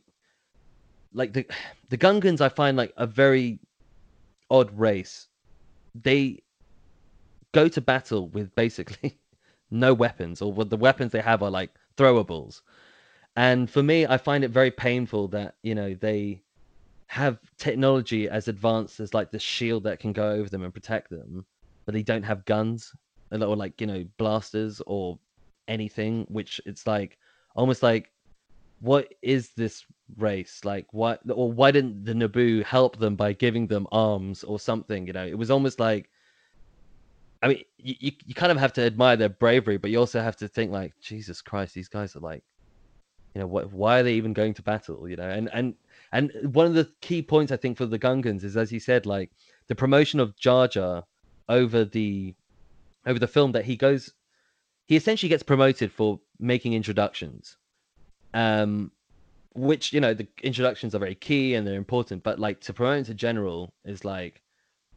like the the gungans i find like a very odd race. They go to battle with basically <laughs> no weapons or what the weapons they have are like throwables. And for me i find it very painful that you know they have technology as advanced as like the shield that can go over them and protect them but they don't have guns or like you know blasters or anything which it's like almost like what is this race? Like what or why didn't the naboo help them by giving them arms or something you know? It was almost like i mean you, you, you kind of have to admire their bravery but you also have to think like jesus christ these guys are like you know what why are they even going to battle you know? And and and one of the key points i think for the gungans is as you said like the promotion of jar jar over the over the film that he goes he essentially gets promoted for making introductions um which you know the introductions are very key and they're important but like to promote into general is like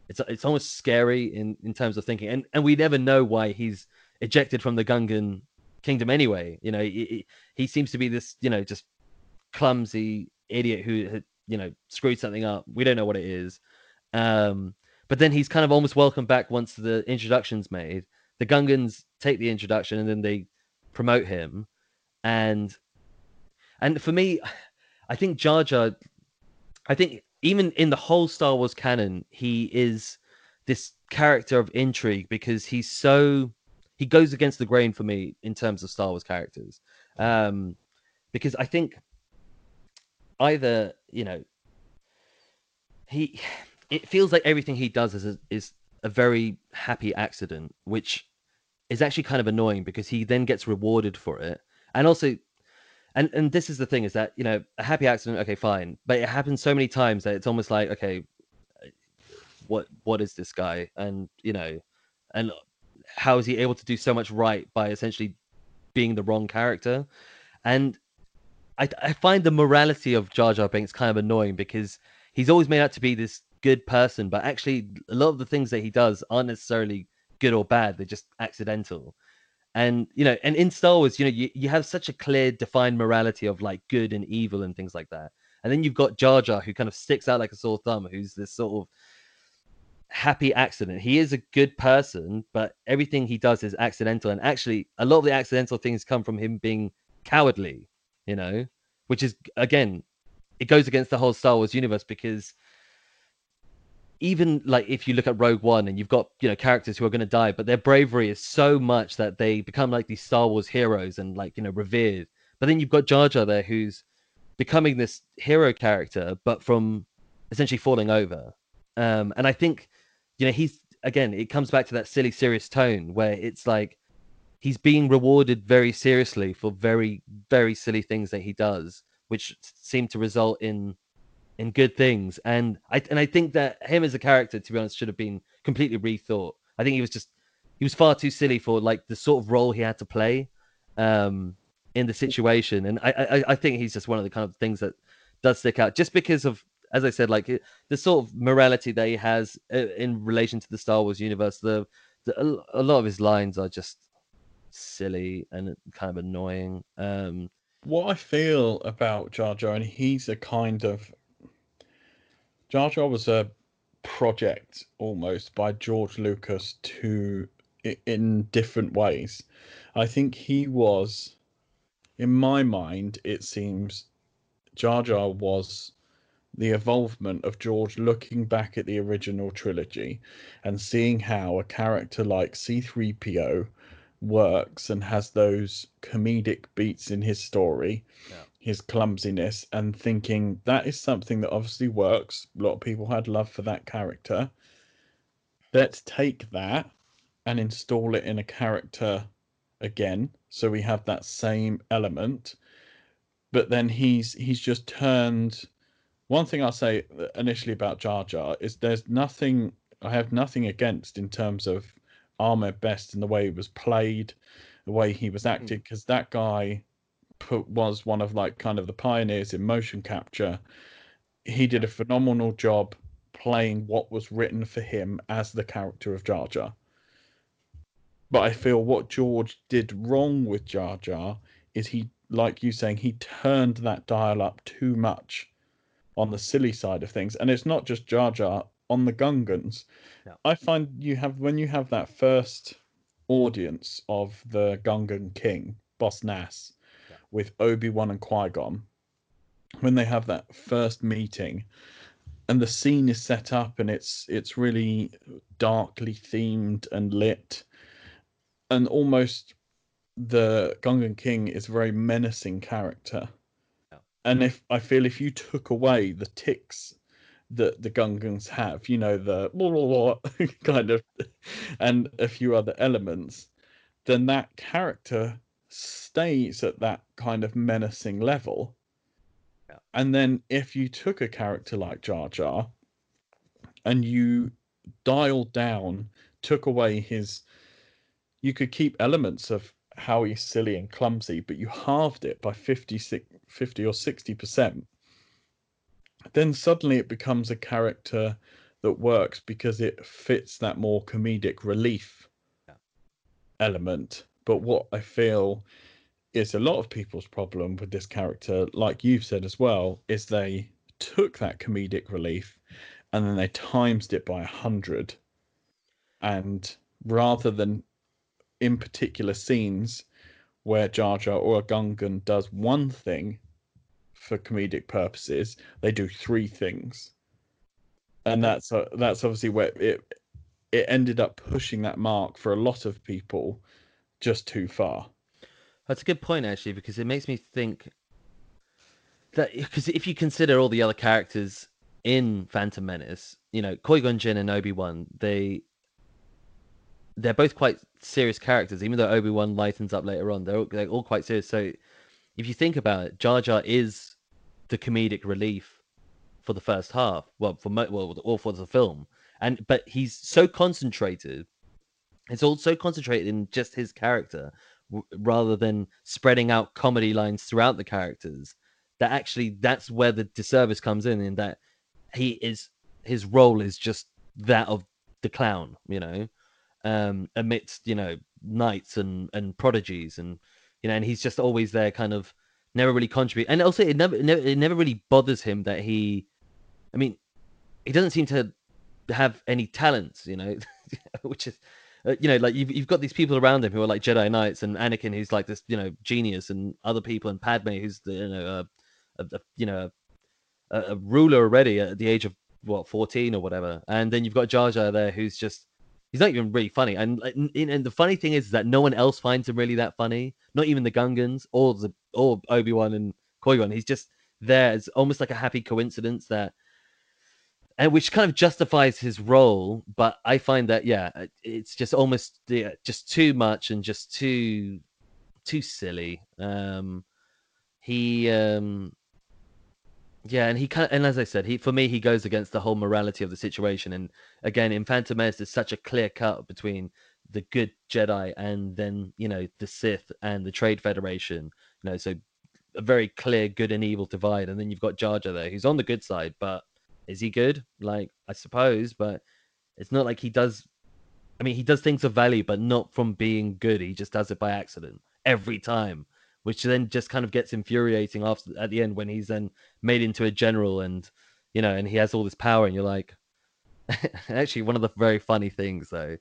it's it's almost scary in in terms of thinking. And and we never know why he's ejected from the gungan kingdom anyway. You know he, he- seems to be this you know just clumsy idiot who you know screwed something up. We don't know what it is. Um but then he's kind of almost welcomed back once the introduction's made the gungans take the introduction and then they promote him and And for me, I think Jar Jar, I think even in the whole Star Wars canon, he is this character of intrigue because he's so he goes against the grain for me in terms of Star Wars characters. Um, because I think either you know he it feels like everything he does is a, is a very happy accident, which is actually kind of annoying because he then gets rewarded for it, and also. And, and this is the thing is that you know a happy accident okay fine. But it happens so many times that it's almost like okay what what is this guy? And you know and how is he able to do so much right by essentially being the wrong character? And I, I find the morality of Jar Jar Binks kind of annoying because he's always made out to be this good person, but actually a lot of the things that he does aren't necessarily good or bad; they're just accidental. And you know, and in Star Wars, you know, you, you have such a clear, defined morality of like good and evil and things like that. And then you've got Jar Jar, who kind of sticks out like a sore thumb, who's this sort of happy accident. He is a good person, but everything he does is accidental. And actually, a lot of the accidental things come from him being cowardly, you know, which is again, it goes against the whole Star Wars universe because even like if you look at Rogue One and you've got you know characters who are going to die, but their bravery is so much that they become like these Star Wars heroes and like you know revered. But then you've got Jar Jar there who's becoming this hero character, but from essentially falling over. Um, and I think you know he's again it comes back to that silly serious tone where it's like he's being rewarded very seriously for very very silly things that he does, which seem to result in in good things. And I and I think that him as a character, to be honest, should have been completely rethought. I think he was just he was far too silly for like the sort of role he had to play um, in the situation. And I, I I think he's just one of the kind of things that does stick out just because of as I said, like the sort of morality that he has uh, in relation to the Star Wars universe. The, the a lot of his lines are just silly and kind of annoying. Um, what I feel about Jar Jar, and he's a kind of Jar Jar was a project almost by George Lucas to in different ways. I think he was, in my mind, it seems Jar Jar was the evolvement of George looking back at the original trilogy and seeing how a character like C3PO works and has those comedic beats in his story, yeah. His clumsiness, and thinking that is something that obviously works. A lot of people had love for that character. Let's take that and install it in a character again so we have that same element but then he's he's just turned one thing I'll say initially about Jar Jar is there's nothing I have nothing against in terms of Ahmed Best and the way he was played, the way he was hmm. acted, because that guy put, was one of like kind of the pioneers in motion capture. He did a phenomenal job playing what was written for him as the character of Jar Jar. But I feel what George did wrong with Jar Jar is he, like you saying, he turned that dial up too much on the silly side of things. And it's not just Jar Jar on the Gungans. I find you have when you have that first audience of the Gungan King, Boss Nass. With Obi Wan and Qui Gon, when they have that first meeting, and the scene is set up and it's it's really darkly themed and lit, and almost the Gungan King is a very menacing character. And if I feel if you took away the ticks that the Gungans have, you know, the <laughs> blah, blah, blah, <laughs> kind of, and a few other elements, then that character stays at that kind of menacing level. Yeah. And then if you took a character like Jar Jar and you dialed down, took away his, you could keep elements of how he's silly and clumsy, but you halved it by 50, 50 or 60%, then suddenly it becomes a character that works because it fits that more comedic relief yeah. element. But what I feel is a lot of people's problem with this character, like you've said as well, is they took that comedic relief and then they times it by a hundred. And rather than in particular scenes where Jar Jar or a Gungan does one thing for comedic purposes. They do three things, and that's uh, that's obviously where it it ended up pushing that mark for a lot of people just too far. That's a good point actually, because it makes me think that because if you consider all the other characters in Phantom Menace, you know, Qui Gon Jinn and Obi Wan, they they're both quite serious characters. Even though Obi Wan lightens up later on, they're all, they're all quite serious. So if you think about it, Jar Jar is the comedic relief for the first half. Well, for well, or for the film, and but he's so concentrated. It's all so concentrated in just his character, w- rather than spreading out comedy lines throughout the characters. That actually, that's where the disservice comes in. In that he is his role is just that of the clown, you know, um, amidst you know knights and and prodigies and you know, and he's just always there, kind of never really contribute. And also, it never, it never, it never really bothers him that he, I mean, he doesn't seem to have any talents, you know, <laughs> which is, uh, you know, like you've you've got these people around him who are like Jedi Knights and Anakin, who's like this, you know, genius, and other people, and Padme, who's the, you know, a, a, a you know, a, a ruler already at the age of what 14 or whatever, and then you've got Jar Jar there, who's just he's not even really funny. And and, and the funny thing is that no one else finds him really that funny. Not even the Gungans or the or Obi Wan and Qui Gon. He's just there. It's almost like a happy coincidence that, and which kind of justifies his role. But I find that yeah, it's just almost yeah, just too much and just too too silly. Um, he um yeah, and he kind of, and as I said, he for me he goes against the whole morality of the situation. And again, in Phantom Menace, there's such a clear cut between the good Jedi and then you know the Sith and the Trade Federation. You know, so a very clear good and evil divide. And then you've got Jar Jar there, who's on the good side, but is he good? Like I suppose, but it's not like he does. I mean, he does things of value, but not from being good. He just does it by accident every time which then just kind of gets infuriating after at the end when he's then made into a general and you know and he has all this power and you're like <laughs> actually one of the very funny things though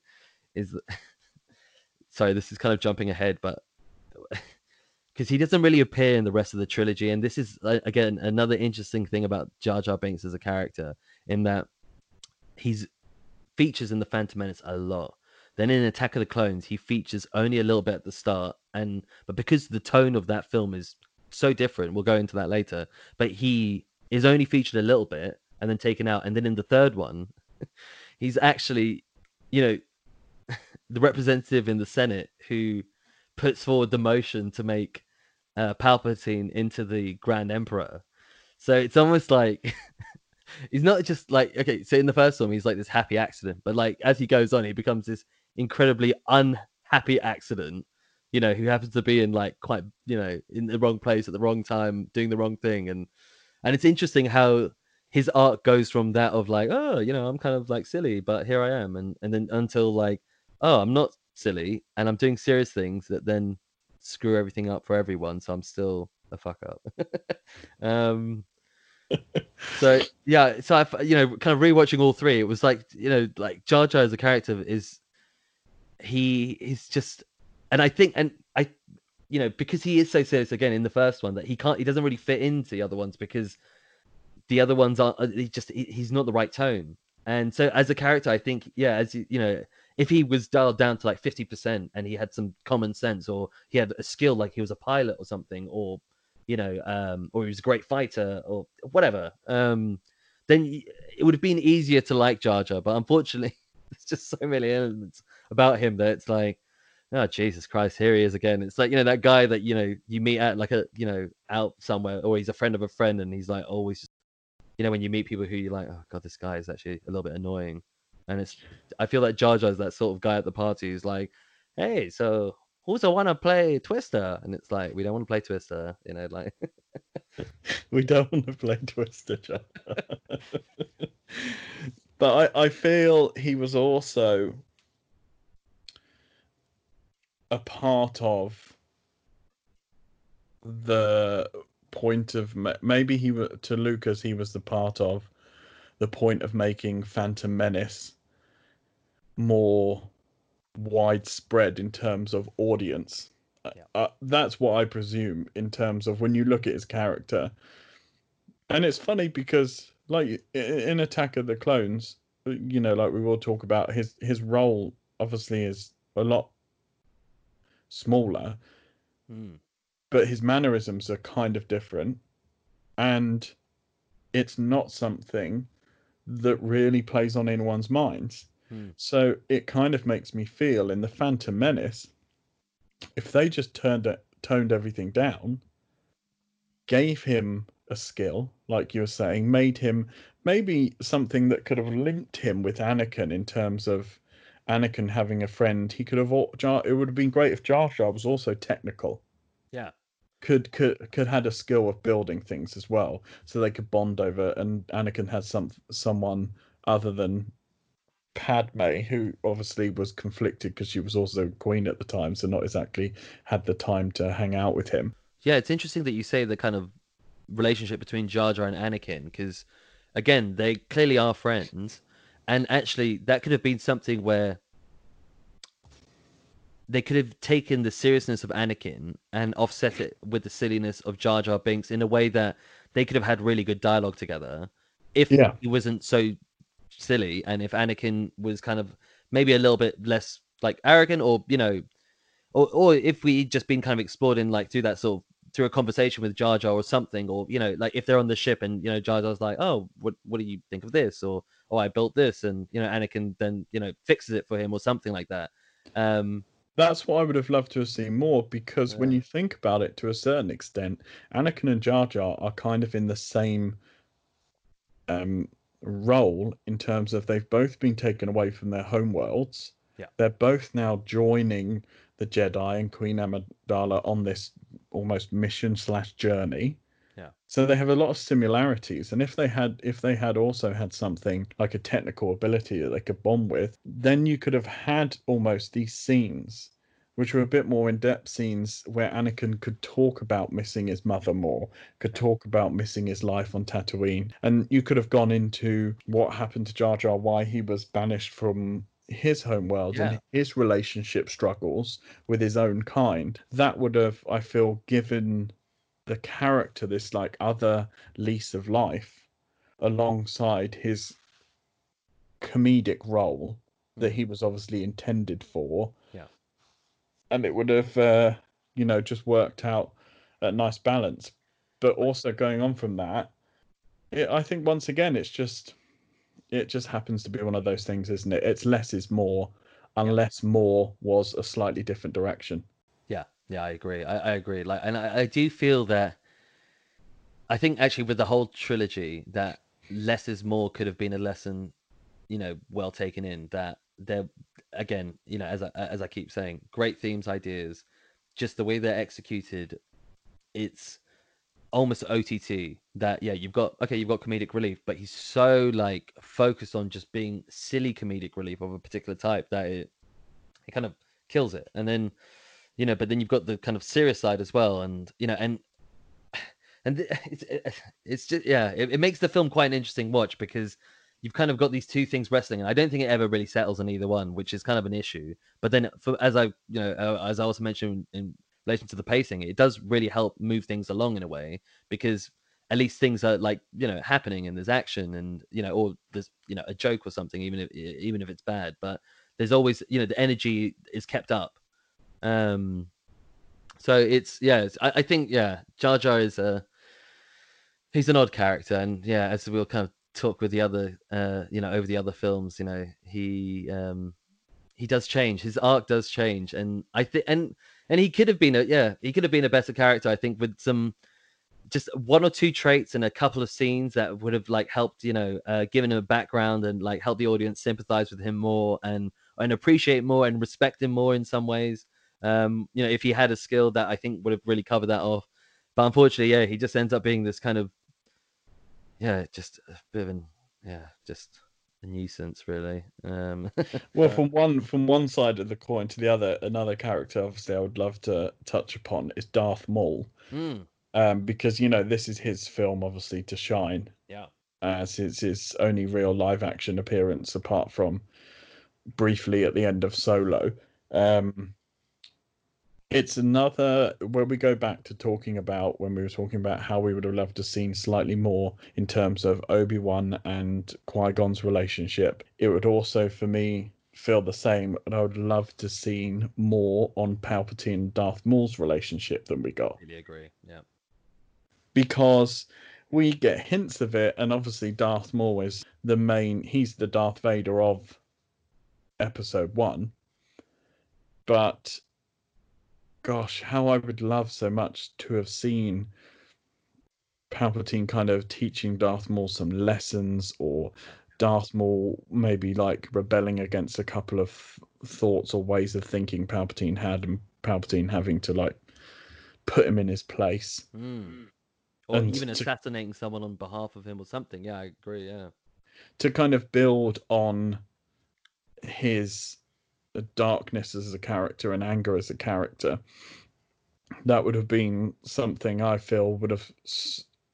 is <laughs> sorry this is kind of jumping ahead but because he doesn't really appear in the rest of the trilogy and this is again another interesting thing about Jar Jar Binks as a character in that he's features in the Phantom Menace a lot then in Attack of the Clones, he features only a little bit at the start, and but because the tone of that film is so different, we'll go into that later. But he is only featured a little bit and then taken out, and then in the third one, <laughs> he's actually, you know, <laughs> the representative in the Senate who puts forward the motion to make uh, Palpatine into the Grand Emperor. So it's almost like <laughs> he's not just like okay. So in the first one, he's like this happy accident, but like as he goes on, he becomes this incredibly unhappy accident you know who happens to be in like quite you know in the wrong place at the wrong time doing the wrong thing and and it's interesting how his art goes from that of like oh you know i'm kind of like silly but here i am and and then until like oh i'm not silly and i'm doing serious things that then screw everything up for everyone so i'm still a fuck up <laughs> um so yeah so i you know kind of rewatching all three it was like you know like jar jar as a character is he is just, and I think, and I, you know, because he is so serious again in the first one that he can't, he doesn't really fit into the other ones because the other ones are uh, he just he's not the right tone. And so as a character, I think, yeah, as you, you know, if he was dialed down to like 50% and he had some common sense or he had a skill like he was a pilot or something or you know um or he was a great fighter or whatever um then it would have been easier to like Jar Jar but unfortunately <laughs> there's just so many elements about him that it's like, oh Jesus Christ, here he is again. It's like you know that guy that you know you meet at like a you know out somewhere, or he's a friend of a friend, and he's like always, just, you know, when you meet people who you're like, oh god, this guy is actually a little bit annoying, and it's I feel like Jar Jar is that sort of guy at the party who's like, hey, so who's the want to play Twister? And it's like we don't want to play Twister, you know, like. <laughs> we don't want to play Twister, <laughs> but I, I feel he was also a part of the point of maybe he to Lucas he was the part of the point of making Phantom Menace more widespread in terms of audience. Uh, yeah. Uh, that's what I presume in terms of when you look at his character. And it's funny because, like in Attack of the Clones, uh, you know, like we will talk about his his role. Obviously, is a lot smaller, Hmm. but his mannerisms are kind of different, and it's not something that really plays on anyone's minds. Hmm. So it kind of makes me feel in the Phantom Menace, if they just turned it, toned everything down, gave him a skill, like you were saying, made him maybe something that could have linked him with Anakin in terms of Anakin having a friend. He could have. Jar, it would have been great if Jar Jar was also technical. Yeah. Could could could had a skill of building things as well, so they could bond over. And Anakin had some someone other than Padme, who obviously was conflicted because she was also queen at the time, so not exactly had the time to hang out with him. Yeah, it's interesting that you say the kind of relationship between Jar Jar and Anakin because, again, they clearly are friends, and actually that could have been something where they could have taken the seriousness of Anakin and offset it with the silliness of Jar Jar Binks in a way that they could have had really good dialogue together if Yeah. he wasn't so silly and if Anakin was kind of maybe a little bit less like arrogant or you know or or if we just been kind of explored in like through that sort of through a conversation with Jar Jar or something, or you know, like if they're on the ship and you know Jar Jar's like, oh, what what do you think of this? Or oh, I built this, and you know, Anakin then you know fixes it for him or something like that. Um, That's what I would have loved to have seen more because when you think about it to a certain extent, Anakin and Jar Jar are kind of in the same um, role in terms of they've both been taken away from their home worlds. Yeah. They're both now joining the Jedi and Queen Amidala on this almost mission slash journey. Yeah. So they have a lot of similarities, and if they had if they had also had something like a technical ability that they could bond with, then you could have had almost these scenes, which were a bit more in depth scenes where Anakin could talk about missing his mother more, could talk about missing his life on Tatooine, and you could have gone into what happened to Jar Jar, why he was banished from his home world Yeah. and his relationship struggles with his own kind. That would have, I feel, given the character this like other lease of life alongside his comedic role that he was obviously intended for. And it would have uh, you know, just worked out a nice balance. But also going on from that, it, I think once again it's just it just happens to be one of those things, isn't it? It's less is more, unless more was a slightly different direction. Yeah, yeah, I agree. I, I agree. Like, and I, I do feel that I think actually with the whole trilogy that less is more could have been a lesson, you know, well taken in. That there, again, you know, as I as I keep saying, great themes, ideas, just the way they're executed, it's almost OTT. That yeah, you've got okay, you've got comedic relief, but he's so like focused on just being silly comedic relief of a particular type that it it kind of kills it, and then you know but then you've got the kind of serious side as well and you know and <sighs> and <sighs> it's it's just yeah it, it makes the film quite an interesting watch because you've kind of got these two things wrestling and i don't think it ever really settles on either one which is kind of an issue. But then for as i you know uh, as i also mentioned in relation to the pacing it does really help move things along in a way because at least things are like you know happening and there's action and you know or there's you know a joke or something even if even if it's bad. But there's always you know the energy is kept up. Um, so it's yeah, it's, I, I think yeah, Jar Jar is a he's an odd character, and yeah, as we'll kind of talk with the other, uh, you know, over the other films, you know, he um, he does change, his arc does change, and I think and and he could have been a yeah, he could have been a better character, I think, with some just one or two traits and a couple of scenes that would have like helped, you know, uh, given him a background and like help the audience sympathize with him more and and appreciate more and respect him more in some ways. Um, you know, if he had a skill that I think would have really covered that off. But unfortunately, yeah, he just ends up being this kind of yeah, just a bit of an yeah, just a nuisance really. Um <laughs> Well, from one from one side of the coin to the other, another character obviously I would love to touch upon is Darth Maul, mm, um, because you know this is his film obviously to shine, yeah. as it's his only real live action appearance apart from briefly at the end of Solo. Um, it's another where we go back to talking about when we were talking about how we would have loved to seen slightly more in terms of Obi-Wan and Qui-Gon's relationship. It would also for me feel the same and I would love to seen more on Palpatine and Darth Maul's relationship than we got. Really agree. Yeah. Because we get hints of it and obviously Darth Maul is the main he's the Darth Vader of episode 1. But gosh, how I would love so much to have seen Palpatine kind of teaching Darth Maul some lessons or Darth Maul maybe like rebelling against a couple of thoughts or ways of thinking Palpatine had and Palpatine having to like put him in his place. Mm. Or and even to, assassinating someone on behalf of him or something. Yeah, I agree. Yeah. To kind of build on his darkness as a character and anger as a character, that would have been something I feel would have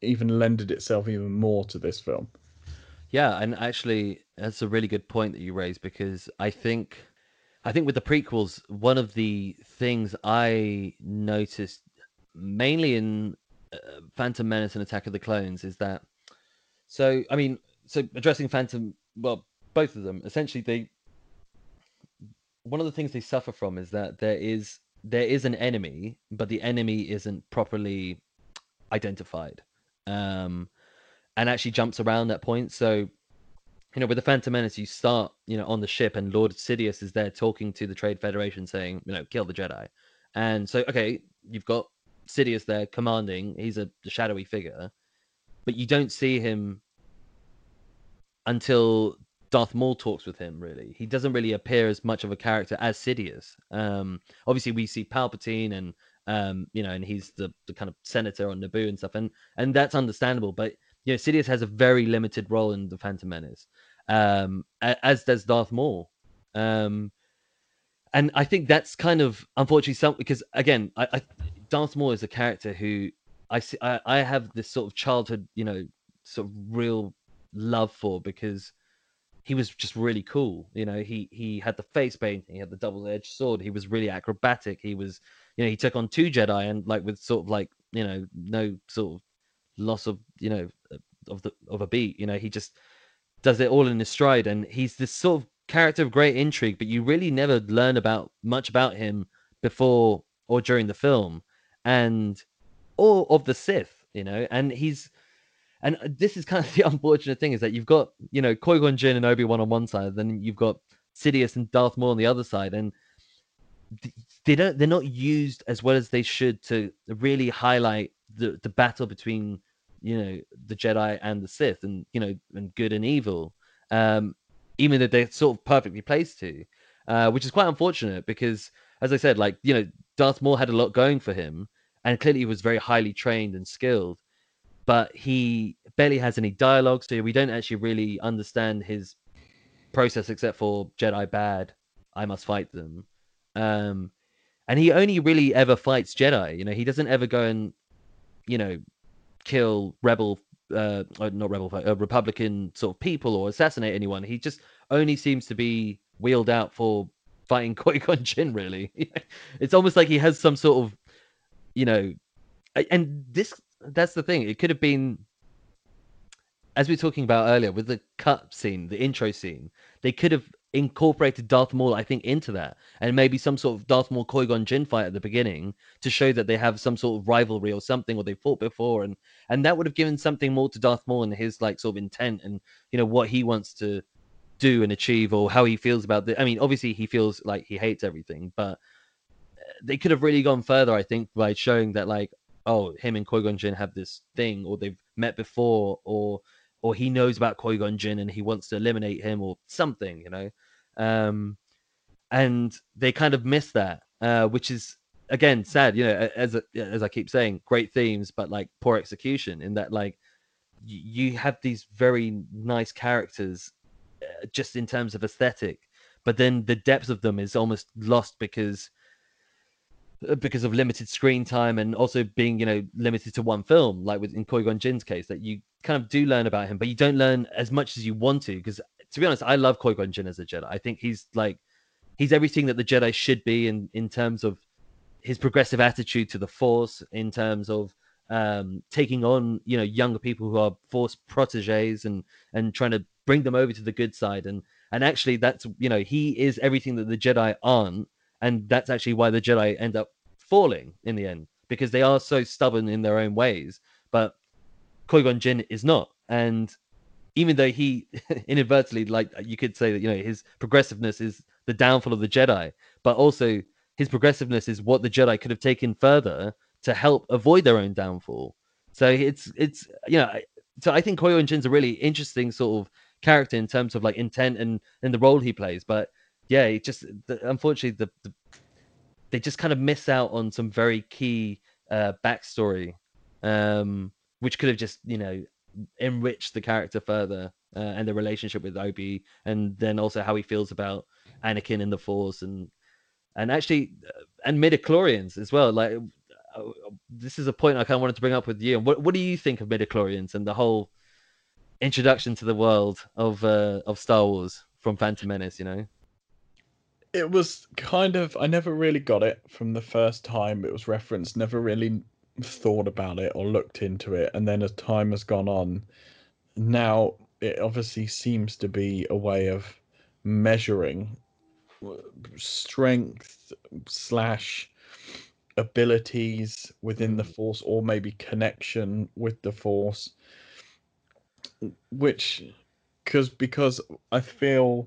even lended itself even more to this film. Yeah, and actually, that's a really good point that you raised because I think, I think with the prequels, one of the things I noticed mainly in uh, Phantom Menace and Attack of the Clones is that, so I mean, so addressing Phantom, well, both of them essentially they one of the things they suffer from is that there is there is an enemy, but the enemy isn't properly identified, um, and actually jumps around that point. So, you know, with the Phantom Menace, you start, you know, on the ship, and Lord Sidious is there talking to the Trade Federation, saying, you know, kill the Jedi. And so, okay, you've got Sidious there commanding. He's a, a shadowy figure, but you don't see him until Darth Maul talks with him. Really, he doesn't really appear as much of a character as Sidious. Um, obviously, we see Palpatine, and um, you know, and he's the, the kind of senator on Naboo and stuff, and and that's understandable. But you know, Sidious has a very limited role in the Phantom Menace, um, as does Darth Maul. Um, and I think that's kind of unfortunately something because again, I, I, Darth Maul is a character who I see. I, I have this sort of childhood, you know, sort of real love for because he was just really cool. You know, he he had the face paint, he had the double edged sword, he was really acrobatic. He was, you know, he took on two Jedi and like with sort of like you know no sort of loss of you know of the of a beat. You know, he just does it all in his stride, and he's this sort of character of great intrigue, but you really never learn about much about him before or during the film, and or of the Sith. You know, and he's and this is kind of <laughs> the unfortunate thing is that you've got you know Qui Gon Jinn and Obi Wan on one side, then you've got Sidious and Darth Maul on the other side, and they don't they're not used as well as they should to really highlight the the battle between you know the Jedi and the Sith, and you know and good and evil. Um, even though they're sort of perfectly placed to, uh, which is quite unfortunate because, as I said, like you know, Darth Maul had a lot going for him, and clearly he was very highly trained and skilled but he barely has any dialogue, so we don't actually really understand his process except for Jedi bad, I must fight them. Um, and he only really ever fights Jedi. You know, he doesn't ever go and, you know, kill rebel, uh, not rebel, uh, Republican sort of people or assassinate anyone. He just only seems to be wheeled out for fighting <laughs> Qui Gon Jinn. Really, <laughs> it's almost like he has some sort of, you know, and this that's the thing. It could have been, as we were talking about earlier, with the cut scene, the intro scene. They could have incorporated Darth Maul, I think, into that, and maybe some sort of Darth Maul Qui Jinn fight at the beginning to show that they have some sort of rivalry or something, or they fought before, and and that would have given something more to Darth Maul and his like sort of intent and you know what he wants to do and achieve, or how he feels about the. I mean, obviously he feels like he hates everything, but uh, they could have really gone further, I think, by showing that like oh, him and Qui have this thing, or they've met before, or or he knows about Qui and he wants to eliminate him, or something, you know. Um, and they kind of miss that, uh, which is again sad. You know, as as I keep saying, great themes, but like poor execution. In that, like you have these very nice characters, uh, just in terms of aesthetic, but then the depth of them is almost lost because because of limited screen time and also being you know limited to one film like with in Qui Gon Jinn's case that you kind of do learn about him but you don't learn as much as you want to because to be honest I love Qui Gon Jinn as a Jedi. I think he's like he's everything that the Jedi should be in in terms of his progressive attitude to the Force in terms of um, taking on you know younger people who are Force proteges and and trying to bring them over to the good side. And and actually that's you know he is everything that the Jedi aren't and that's actually why the Jedi end up falling in the end because they are so stubborn in their own ways. But Qui Gon is not, and even though he <laughs> inadvertently, like you could say that you know his progressiveness is the downfall of the Jedi, but also his progressiveness is what the Jedi could have taken further to help avoid their own downfall. So it's it's you know so I think Qui Gon Jinn's a really interesting sort of character in terms of like intent and and the role he plays. But yeah, it just the, unfortunately the, the they just kind of miss out on some very key uh, backstory, um, which could have just you know enriched the character further uh, and the relationship with Obi, and then also how he feels about Anakin and the Force, and and actually uh, and midichlorians as well. Like uh, this is a point I kind of wanted to bring up with you. What what do you think of midichlorians and the whole introduction to the world of uh, of Star Wars from Phantom Menace? You know it was kind of I never really got it from the first time it was referenced. Never really thought about it or looked into it, and then as time has gone on, now it obviously seems to be a way of measuring strength slash abilities within the mm. force or maybe connection with the force which because because i feel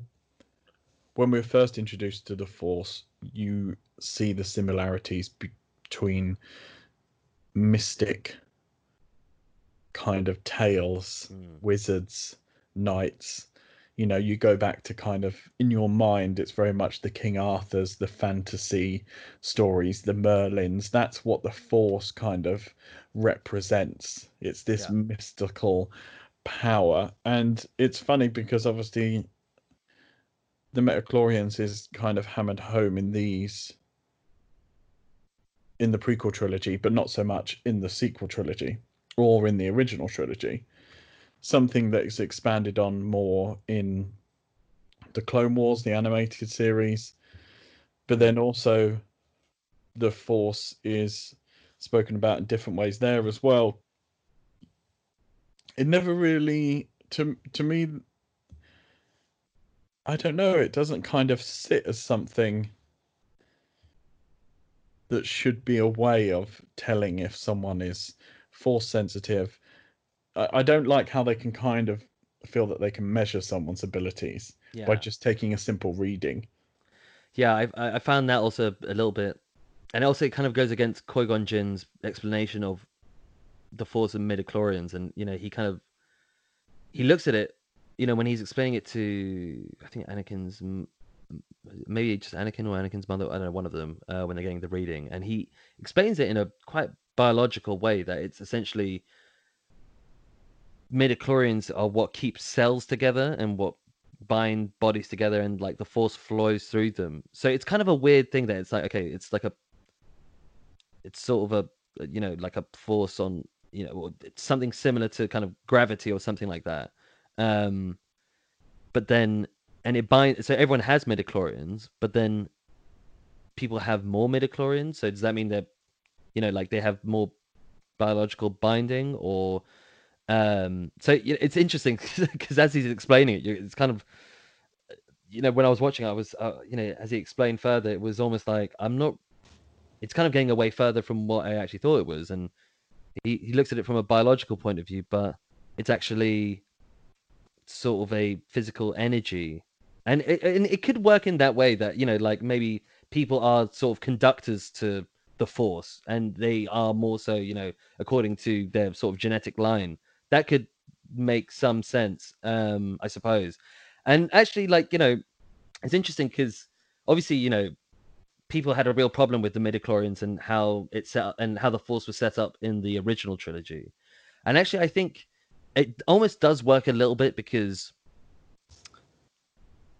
when we're first introduced to the Force, you see the similarities between mystic kind of tales, mm. wizards, knights. You know, you go back to kind of in your mind, it's very much the King Arthur's, the fantasy stories, the Merlins. That's what the Force kind of represents. It's this yeah. mystical power. And it's funny because obviously the Midichlorians is kind of hammered home in these in the prequel trilogy, but not so much in the sequel trilogy or in the original trilogy. Something that is expanded on more in the Clone Wars, the animated series, but then also the Force is spoken about in different ways there as well. It never really to to me I don't know. It doesn't kind of sit as something that should be a way of telling if someone is force sensitive. I, I don't like how they can kind of feel that they can measure someone's abilities yeah. by just taking a simple reading. Yeah, I I found that also a little bit, and also it kind of goes against Qui Gon Jinn's explanation of the force of midichlorians, and you know he kind of he looks at it you know, when he's explaining it to, I think Anakin's, maybe just Anakin or Anakin's mother, I don't know, one of them, uh, when they're getting the reading, and he explains it in a quite biological way that it's essentially midichlorians are what keeps cells together and what bind bodies together and like the force flows through them. So it's kind of a weird thing that it's like okay it's like a it's sort of a you know like a force on you know something similar to kind of gravity or something like that um, but then, and it binds. So everyone has midichlorians, but then people have more midichlorians. So does that mean that, you know, like they have more biological binding, or um? So it's interesting <laughs> because as he's explaining it, it's kind of, you know, when I was watching, I was, uh, you know, as he explained further, it was almost like I'm not. It's kind of getting away further from what I actually thought it was, and he, he looks at it from a biological point of view, but it's actually sort of a physical energy. And it, and it could work in that way that you know like maybe people are sort of conductors to the force and they are more so you know according to their sort of genetic line. That could make some sense um i suppose. And actually like you know it's interesting because obviously you know people had a real problem with the midichlorians and how it set up and how the force was set up in the original trilogy. And actually i think it almost does work a little bit because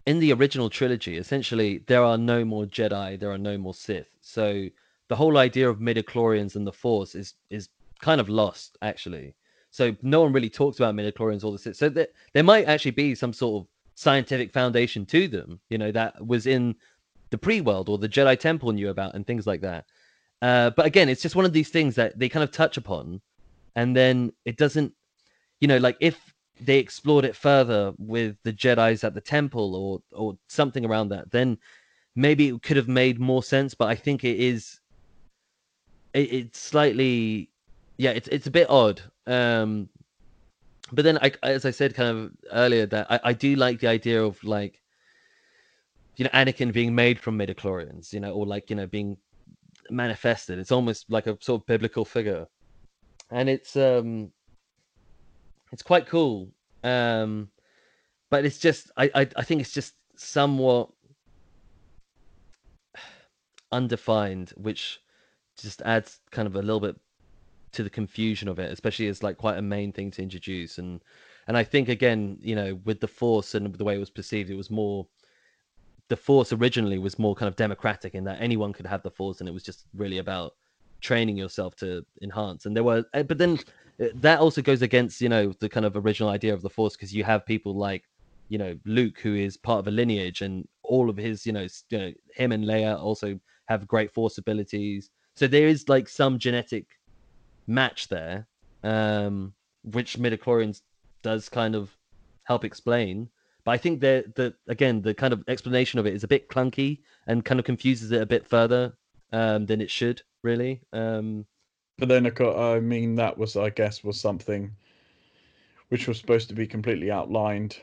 in the original trilogy, essentially, there are no more Jedi, there are no more Sith. So the whole idea of midichlorians and the Force is is kind of lost, actually. So no one really talks about midichlorians or the Sith. So there, there might actually be some sort of scientific foundation to them, you know, that was in the pre-world or the Jedi Temple knew about and things like that. Uh, but again, it's just one of these things that they kind of touch upon, and then it doesn't, you know, like if they explored it further with the Jedi's at the temple or or something around that, then maybe it could have made more sense. But I think it is, it, it's slightly, yeah, it's it's a bit odd. Um, but then, I, as I said kind of earlier, that I, I do like the idea of like, you know, Anakin being made from midichlorians, you know, or like you know being manifested. It's almost like a sort of biblical figure, and it's um, it's quite cool. Um, but it's just I, I I think it's just somewhat undefined, which just adds kind of a little bit to the confusion of it, especially as like quite a main thing to introduce. And and I think again, you know, with the Force and the way it was perceived, it was more the Force originally was more kind of democratic in that anyone could have the Force, and it was just really about training yourself to enhance. And there were, eh, but then eh, that also goes against you know the kind of original idea of the Force because you have people like you know Luke who is part of a lineage, and all of his you know, you know him and Leia also have great Force abilities. So there is like some genetic match there, um, which midichlorians does kind of help explain. But I think that the again the kind of explanation of it is a bit clunky and kind of confuses it a bit further um, than it should really. Um, but then I mean that was I guess was something which was supposed to be completely outlined,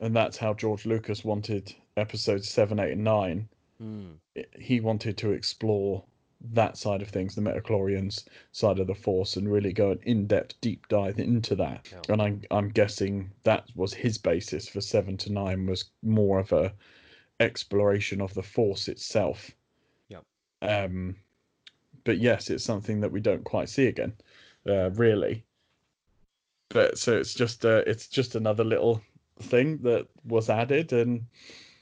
and that's how George Lucas wanted episodes seven, eight, and nine. Mm. He wanted to explore that side of things, the midichlorians side of the force, and really go an in-depth deep dive into that. And I'm I'm guessing that was his basis for seven to nine was more of a exploration of the force itself. Yeah. Um, but yes, it's something that we don't quite see again, uh, really. But so it's just uh, it's just another little thing that was added and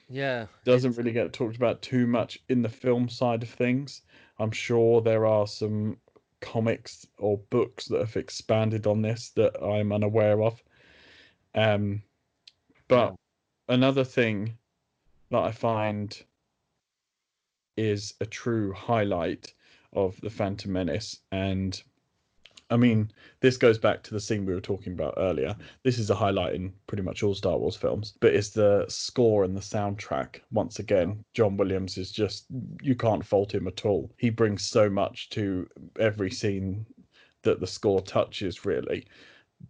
yeah doesn't really get talked about too much in the film side of things I'm sure there are some comics or books that have expanded on this that I'm unaware of. Um, but yeah. another thing that I find is a true highlight of the Phantom Menace and I mean, this goes back to the scene we were talking about earlier. This is a highlight in pretty much all Star Wars films, but it's the score and the soundtrack. Once again, John Williams is just, you can't fault him at all. He brings so much to every scene that the score touches, really.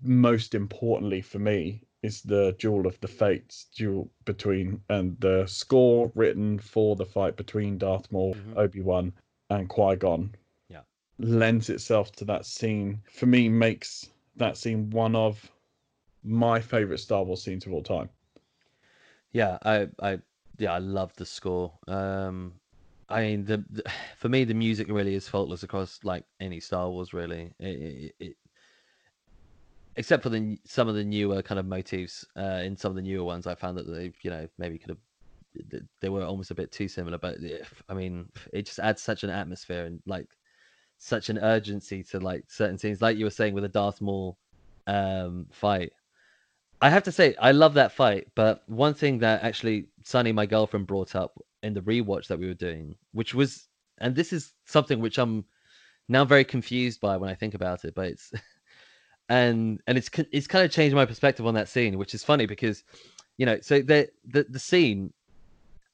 Most importantly for me is the Duel of the Fates duel between, and the score written for the fight between Darth Maul, mm-hmm. Obi Wan, and Qui Gon yeah. lends itself to that scene for me makes that scene one of my favorite Star Wars scenes of all time. Yeah, I, I, yeah, I love the score. Um, I mean, the, the, <sighs> for me, the music really is faultless across like any Star Wars, really. It, it, it, except for the some of the newer kind of motifs uh, in some of the newer ones, I found that they, you know, maybe could have they were almost a bit too similar. But I mean, it just adds such an atmosphere and like such an urgency to like certain scenes, like you were saying with the Darth Maul um, fight. I have to say, I love that fight, but one thing that actually Sunny, my girlfriend, brought up in the rewatch that we were doing, which was, and this is something which I'm now very confused by when I think about it, but it's, <laughs> and and it's it's kind of changed my perspective on that scene, which is funny because, you know, so the the the scene,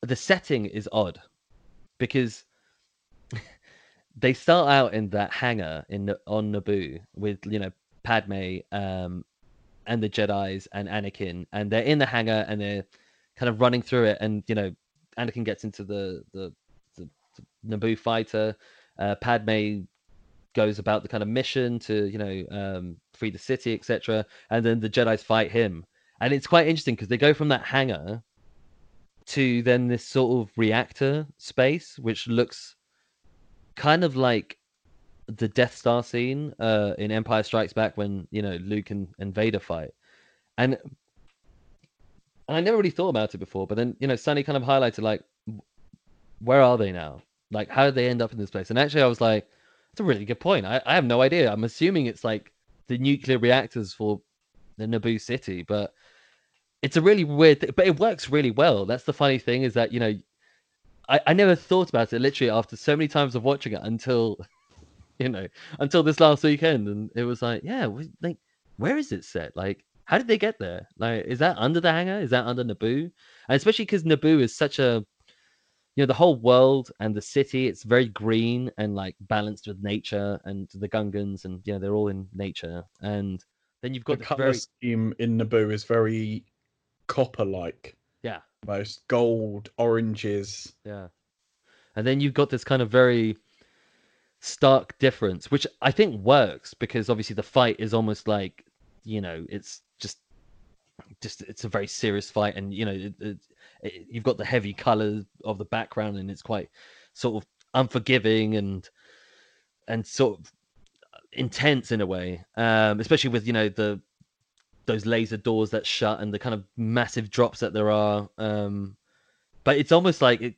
the setting is odd, because <laughs> they start out in that hangar in on Naboo with you know Padme um, and the Jedi's and Anakin, and they're in the hangar and they're kind of running through it, and you know Anakin gets into the the, the, the Naboo fighter, uh, Padme goes about the kind of mission to you know um, free the city, etc., and then the Jedi's fight him, and it's quite interesting because they go from that hangar to then this sort of reactor space, which looks kind of like the Death Star scene uh, in Empire Strikes Back when you know Luke and, and Vader fight, and and I never really thought about it before. But then you know Sunny kind of highlighted like, where are they now? Like, how did they end up in this place? And actually, I was like, that's a really good point. I, I have no idea. I'm assuming it's like the nuclear reactors for the Naboo city, but it's a really weird. But it works really well. That's the funny thing is that you know I, I never thought about it literally after so many times of watching it until <laughs> you know until this last weekend and it was like yeah like where is it set like how did they get there like is that under the hangar is that under naboo and especially because naboo is such a you know the whole world and the city it's very green and like balanced with nature and the gungans and you know they're all in nature and then you've got the color very scheme in Naboo is very copper-like. yeah Most gold, oranges. Yeah. And then you've got this kind of very stark difference, which I think works because obviously the fight is almost like, you know, it's just just it's a very serious fight and you know it, it, it, you've got the heavy colors of the background and it's quite sort of unforgiving and and sort of intense in a way um especially with you know the those laser doors that shut and the kind of massive drops that there are um but it's almost like it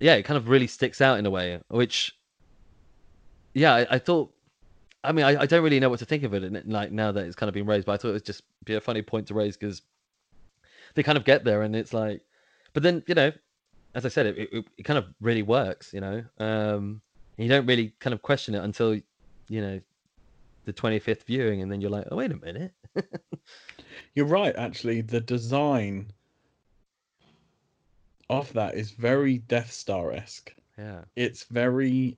yeah it kind of really sticks out in a way which yeah i, I thought i mean I, I don't really know what to think of it and like now that it's kind of been raised but i thought it was just be a funny point to raise because they kind of get there and it's like but then you know as i said it, it, it kind of really works you know um you don't really kind of question it until you know the 25th viewing and then you're like oh wait a minute <laughs> You're right, actually. The design of that is very Death Star esque. yeah It's very,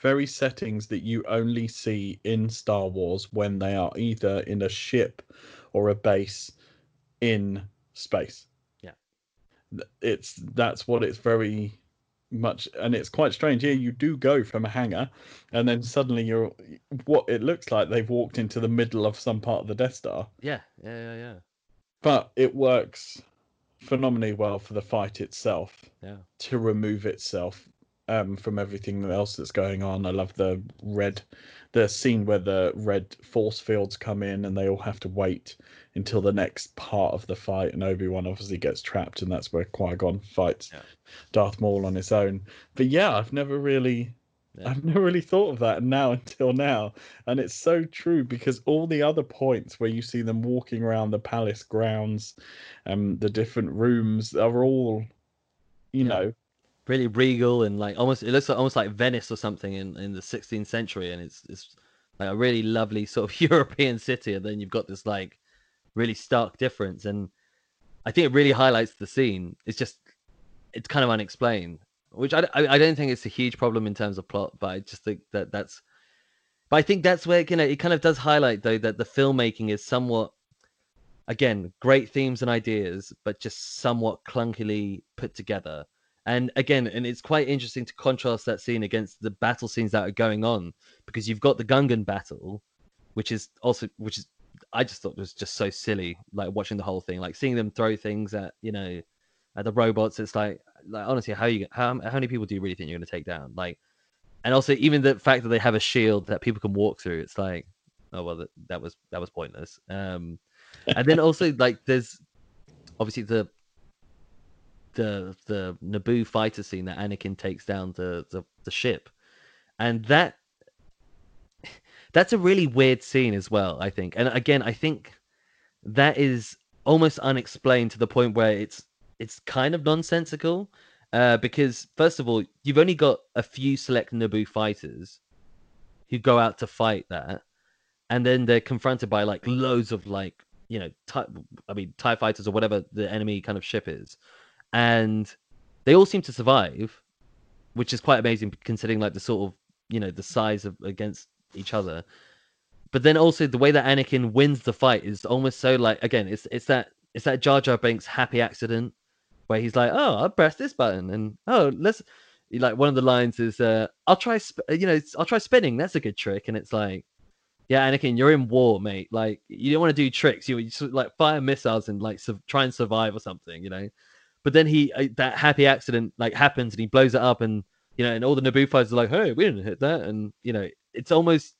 very settings that you only see in Star Wars when they are either in a ship or a base in space. Yeah. It's that's what it's very much, and it's quite strange. Here, you do go from a hangar, and then suddenly you're what it looks like they've walked into the middle of some part of the Death Star. Yeah yeah yeah yeah. But it works phenomenally well for the fight itself yeah. to remove itself um, from everything else that's going on. I love the red, the scene where the red force fields come in and they all have to wait until the next part of the fight, and Obi Wan obviously gets trapped, and that's where Qui Gon fights Yeah. Darth Maul on his own. But yeah, I've never really Yeah. I've never really thought of that now <laughs> until now. And it's so true because all the other points where you see them walking around the palace grounds, um, the different rooms are all, you Yeah. know, really regal and like almost it looks like, almost like Venice or something in, in the 16th century and it's it's like a really lovely <laughs> sort of European city and then you've got this like really stark difference and I think it really highlights the scene. It's just it's kind of unexplained which I, I, I don't think it's a huge problem in terms of plot but I just think that that's but I think that's where you know it kind of does highlight though that the filmmaking is somewhat again great themes and ideas but just somewhat clunkily put together and again and it's quite interesting to contrast that scene against the battle scenes that are going on because you've got the gungan battle which is also which is i just thought was just so silly like watching the whole thing like seeing them throw things at you know at the robots it's like like honestly how you how, how many people do you really think you're going to take down? Like and also even the fact that they have a shield that people can walk through it's like oh well that, that was that was pointless. Um and then also like there's obviously the the the Naboo fighter scene that Anakin takes down the the, the ship, and that that's a really weird scene as well. I think, and again, I think that is almost unexplained to the point where it's it's kind of nonsensical. Uh, because first of all, you've only got a few select Naboo fighters who go out to fight that, and then they're confronted by like loads of like you know, tie, I mean, Tie fighters or whatever the enemy kind of ship is, and they all seem to survive, which is quite amazing considering like the sort of you know the size of against each other. But then also the way that Anakin wins the fight is almost so like again, it's it's that it's that Jar Jar Binks happy accident where he's like, oh, I'll press this button and oh, let's like one of the lines is, uh, I'll try, sp- you know, I'll try spinning. That's a good trick, and it's like yeah, Anakin, you're in war, mate. Like, you don't want to do tricks. You, you just, like fire missiles and like su- try and survive or something, you know. But then he uh, that happy accident like happens and he blows it up, and you know, and all the Naboo fighters are like, "Hey, we didn't hit that," and you know, it's almost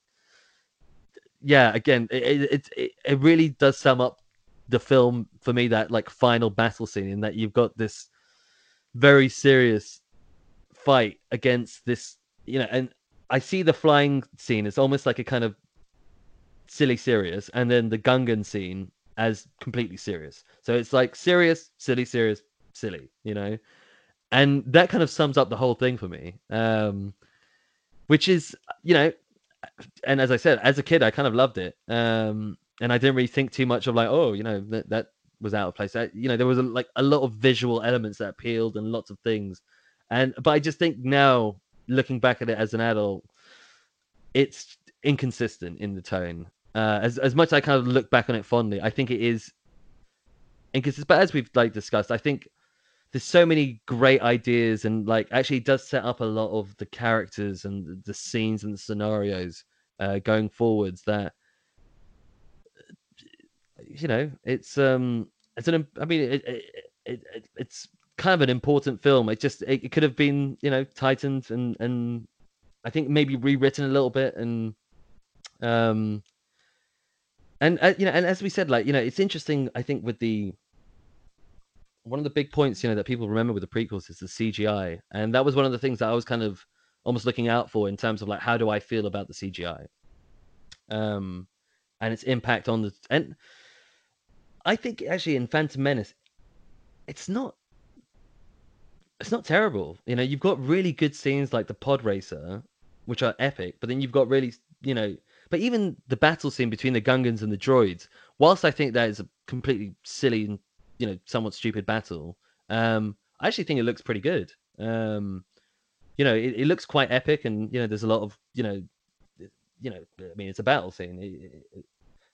yeah. Again, it it, it, really does sum up the film for me. That like final battle scene, in that you've got this very serious fight against this, you know, and I see the flying scene. It's almost like a kind of silly serious and then the gungan scene as completely serious so it's like serious silly serious silly you know and that kind of sums up the whole thing for me. Um, which is, you know, and as I said, as a kid, I kind of loved it. Um, and I didn't really think too much of like, oh, you know, that that was out of place. I, you know, there was a, like a lot of visual elements that appealed and lots of things. And but I just think now, looking back at it as an adult, it's inconsistent in the tone. Uh, as as much as I kind of look back on it fondly, I think it is inconsistent. But as we've like discussed, I think there's so many great ideas and like actually does set up a lot of the characters and the scenes and the scenarios uh, going forwards that you know it's um it's an i mean it, it, it, it's kind of an important film. It just it, it could have been you know tightened and and i think maybe rewritten a little bit and um and uh, you know and as we said like you know it's interesting i think with the one of the big points you know that people remember with the prequels is the cgi and that was one of the things that i was kind of almost looking out for in terms of like how do i feel about the cgi um and its impact on the and I think actually in Phantom Menace, it's not it's not terrible. You know, you've got really good scenes like the pod racer, which are epic, but then you've got really you know but even the battle scene between the Gungans and the droids, whilst I think that is a completely silly and you know somewhat stupid battle, um, I actually think it looks pretty good. Um, you know, it, it, looks quite epic, and you know, there's a lot of you know, you know, I mean, it's a battle scene. It, it,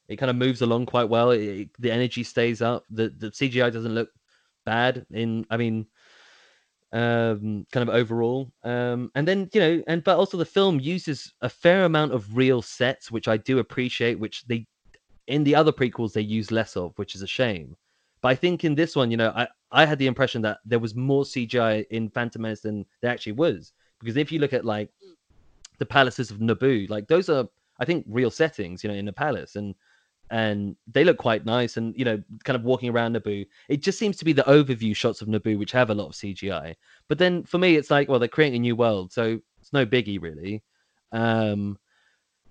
it kind of moves along quite well. The energy stays up. The the CGI doesn't look bad in. I mean, um, kind of overall. Um, and then you know, and but also the film uses a fair amount of real sets, which I do appreciate. Which they in the other prequels they use less of, which is a shame. But I think in this one, you know, I I had the impression that there was more CGI in Phantom Menace than there actually was. Because if you look at like the palaces of Naboo, like those are I think real settings, you know, in the palace, and and they look quite nice. And you know, kind of walking around Naboo, it just seems to be the overview shots of Naboo which have a lot of CGI. But then for me, it's like, well, they're creating a new world, so it's no biggie really. Um,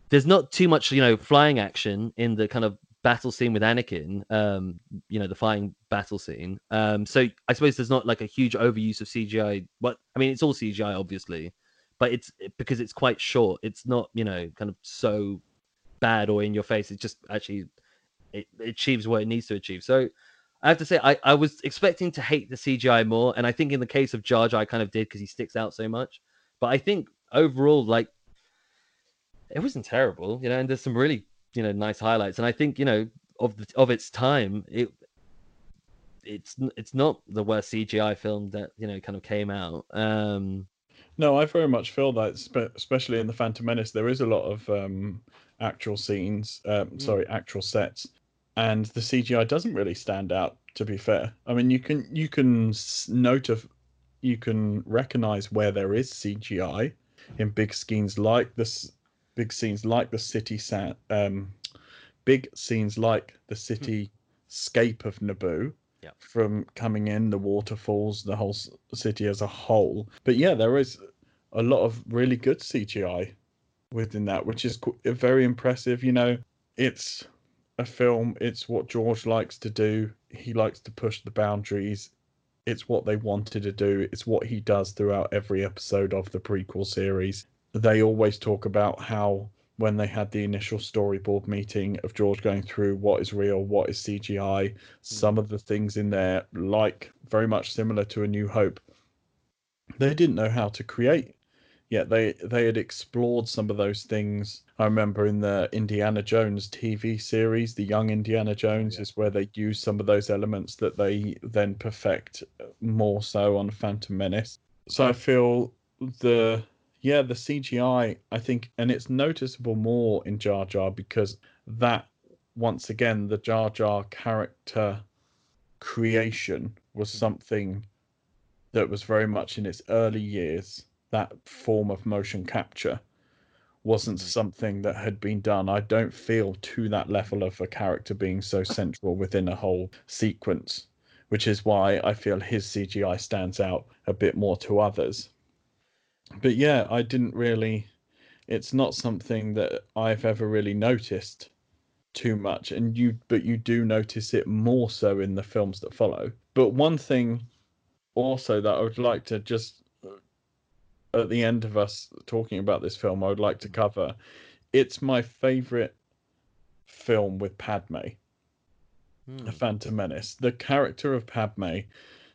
there's not too much, you know, flying action in the kind of battle scene with Anakin. Um, you know, the flying battle scene. Um, so I suppose there's not like a huge overuse of CGI. What I mean, it's all CGI, obviously, but it's because it's quite short. It's not, you know, kind of so bad or in your face. It just actually it, it achieves what it needs to achieve. So I have to say, I, I was expecting to hate the CGI more, and I think in the case of Jar Jar, I kind of did because he sticks out so much. But I think overall, like, it wasn't terrible, you know. And there's some really, you know, nice highlights. And I think, you know, of the, of its time, it it's it's not the worst CGI film that you know kind of came out. Um, no, I very much feel that, especially in the Phantom Menace, there is a lot of um, actual scenes, um, mm. sorry, actual sets, and the CGI doesn't really stand out. To be fair, I mean, you can you can note of, you can recognize where there is CGI in big scenes like this, big scenes like the city set, um, big scenes like the hmm. city scape of Naboo. From coming in, the waterfalls, the whole city as a whole. But yeah, there is a lot of really good CGI within that, which is very impressive. You know, it's a film. It's what George likes to do. He likes to push the boundaries. It's what they wanted to do. It's what he does throughout every episode of the prequel series. They always talk about how when they had the initial storyboard meeting of George going through what is real, what is CGI, hmm. some of the things in there, like very much similar to A New Hope, they didn't know how to create Yet they they had explored some of those things. I remember in the Indiana Jones TV series, the Young Indiana Jones yeah. is where they use some of those elements that they then perfect more so on Phantom Menace. So I feel the yeah the CGI I think, and it's noticeable more in Jar Jar because that once again the Jar Jar character creation was mm. something that was very much in its early years that form of motion capture wasn't mm-hmm. something that had been done. I don't feel to that level of a character being so <laughs> central within a whole sequence, which is why I feel his CGI stands out a bit more to others. But yeah, I didn't really. It's not something that I've ever really noticed too much, and you, but you do notice it more so in the films that follow. But one thing also that I would like to just at the end of us talking about this film, I would like to cover. It's my favorite film with Padme, Hmm. The Phantom Menace. The character of Padme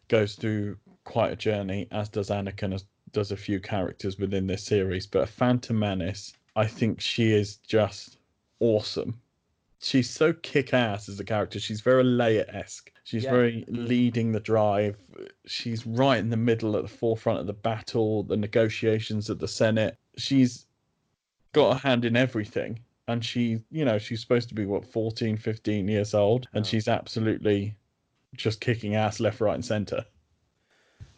goes through quite a journey, as does Anakin, as does a few characters within this series. But Phantom Menace, I think she is just awesome. She's so kick ass as a character. She's very Leia esque. She's Yeah. very leading the drive. She's right in the middle at the forefront of the battle, the negotiations at the Senate. She's got a hand in everything. And she, you know, she's supposed to be what, 14, 15 years old. And Oh. she's absolutely just kicking ass left, right, and center.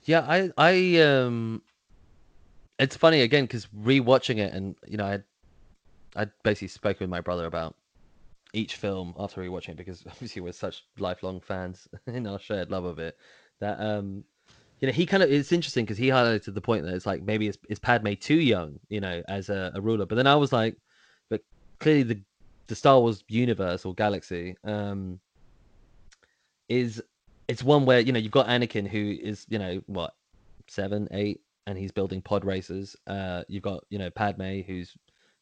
Yeah, I I um it's funny again because rewatching it and you know I I basically spoke with my brother about each film after rewatching it because <laughs> obviously we're such lifelong fans <laughs> in our shared love of it that um you know he kind of it's interesting because he highlighted the point that it's like maybe is, is Padme too young you know as a, a ruler. But then I was like but clearly the the Star Wars universe or galaxy um is it's one where you know you've got Anakin who is you know what seven eight and he's building pod racers uh you've got you know Padme who's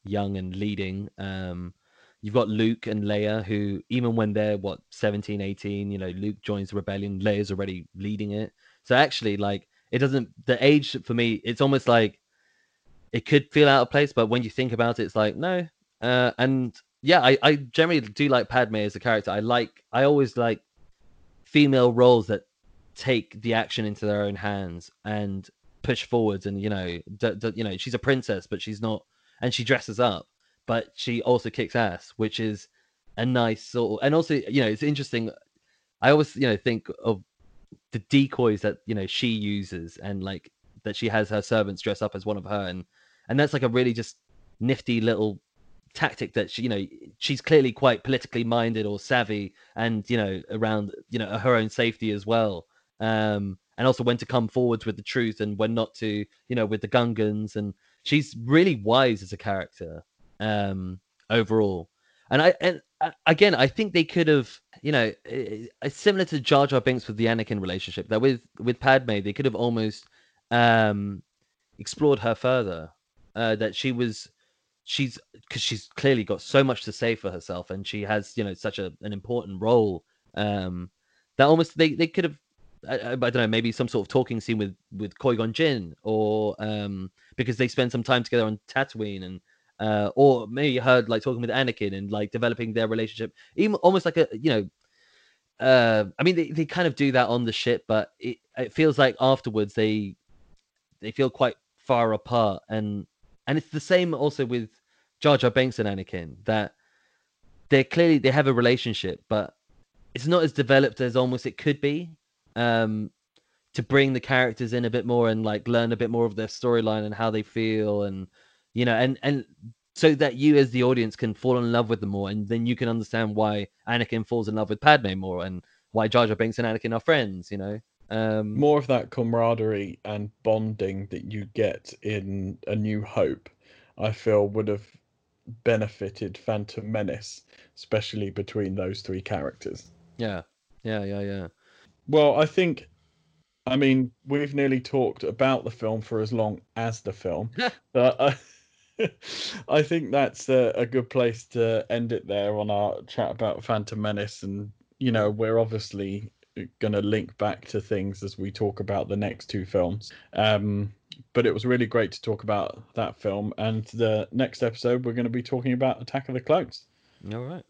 young and leading. Um you've got Luke and Leia who even when they're what 17 18 you know Luke joins the rebellion Leia's already leading it. So actually like it doesn't the age for me it's almost like it could feel out of place but when you think about it it's like no. Uh and yeah I I generally do like Padme as a character. I like I always like female roles that take the action into their own hands. And push forwards and you know d- d- you know she's a princess but she's not and she dresses up but she also kicks ass which is a nice sort of, and also you know it's interesting. I always you know think of the decoys that you know she uses and like that she has her servants dress up as one of her and and that's like a really just nifty little tactic that she you know she's clearly quite politically minded or savvy and you know around you know her own safety as well. Um and also when to come forwards with the truth and when not to you know with the gungans and she's really wise as a character um overall. And i and uh, again i think they could have you know i- i- similar to jar jar binks with the anakin relationship that with with padme they could have almost um explored her further uh that she was she's because she's clearly got so much to say for herself and she has you know such a, an important role um that almost they, they could have I, I, don't know maybe some sort of talking scene with with Qui-Gon Jinn or um because they spend some time together on Tatooine and uh or maybe you heard like talking with Anakin and like developing their relationship even almost like a you know uh I mean they, they kind of do that on the ship but it, it feels like afterwards they they feel quite far apart and and it's the same also with Jar Jar Binks and Anakin that they're clearly they have a relationship, but it's not as developed as almost it could be. Um, to bring the characters in a bit more and like learn a bit more of their storyline and how they feel, and you know, and and so that you as the audience can fall in love with them more, and then you can understand why Anakin falls in love with Padme more, and why Jar Jar Binks and Anakin are friends. You know, um, More of that camaraderie and bonding that you get in A New Hope, I feel would have benefited Phantom Menace, especially between those three characters. yeah, yeah, yeah, yeah. Well, I think, I mean, we've nearly talked about the film for as long as the film, <laughs> but I, <laughs> I think that's a, a good place to end it there on our chat about Phantom Menace. And, you know, we're obviously going to link back to things as we talk about the next two films. Um, but it was really great to talk about that film. And the next episode, we're going to be talking about Attack of the Clones. All right.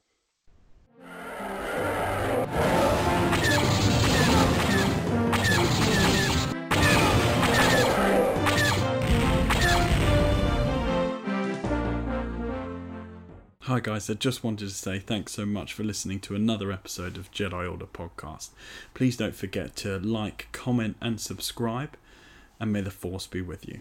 Hi guys, I just wanted to say thanks so much for listening to another episode of Jedi Order Podcast. Please don't forget to like, comment, and subscribe, and may the Force be with you.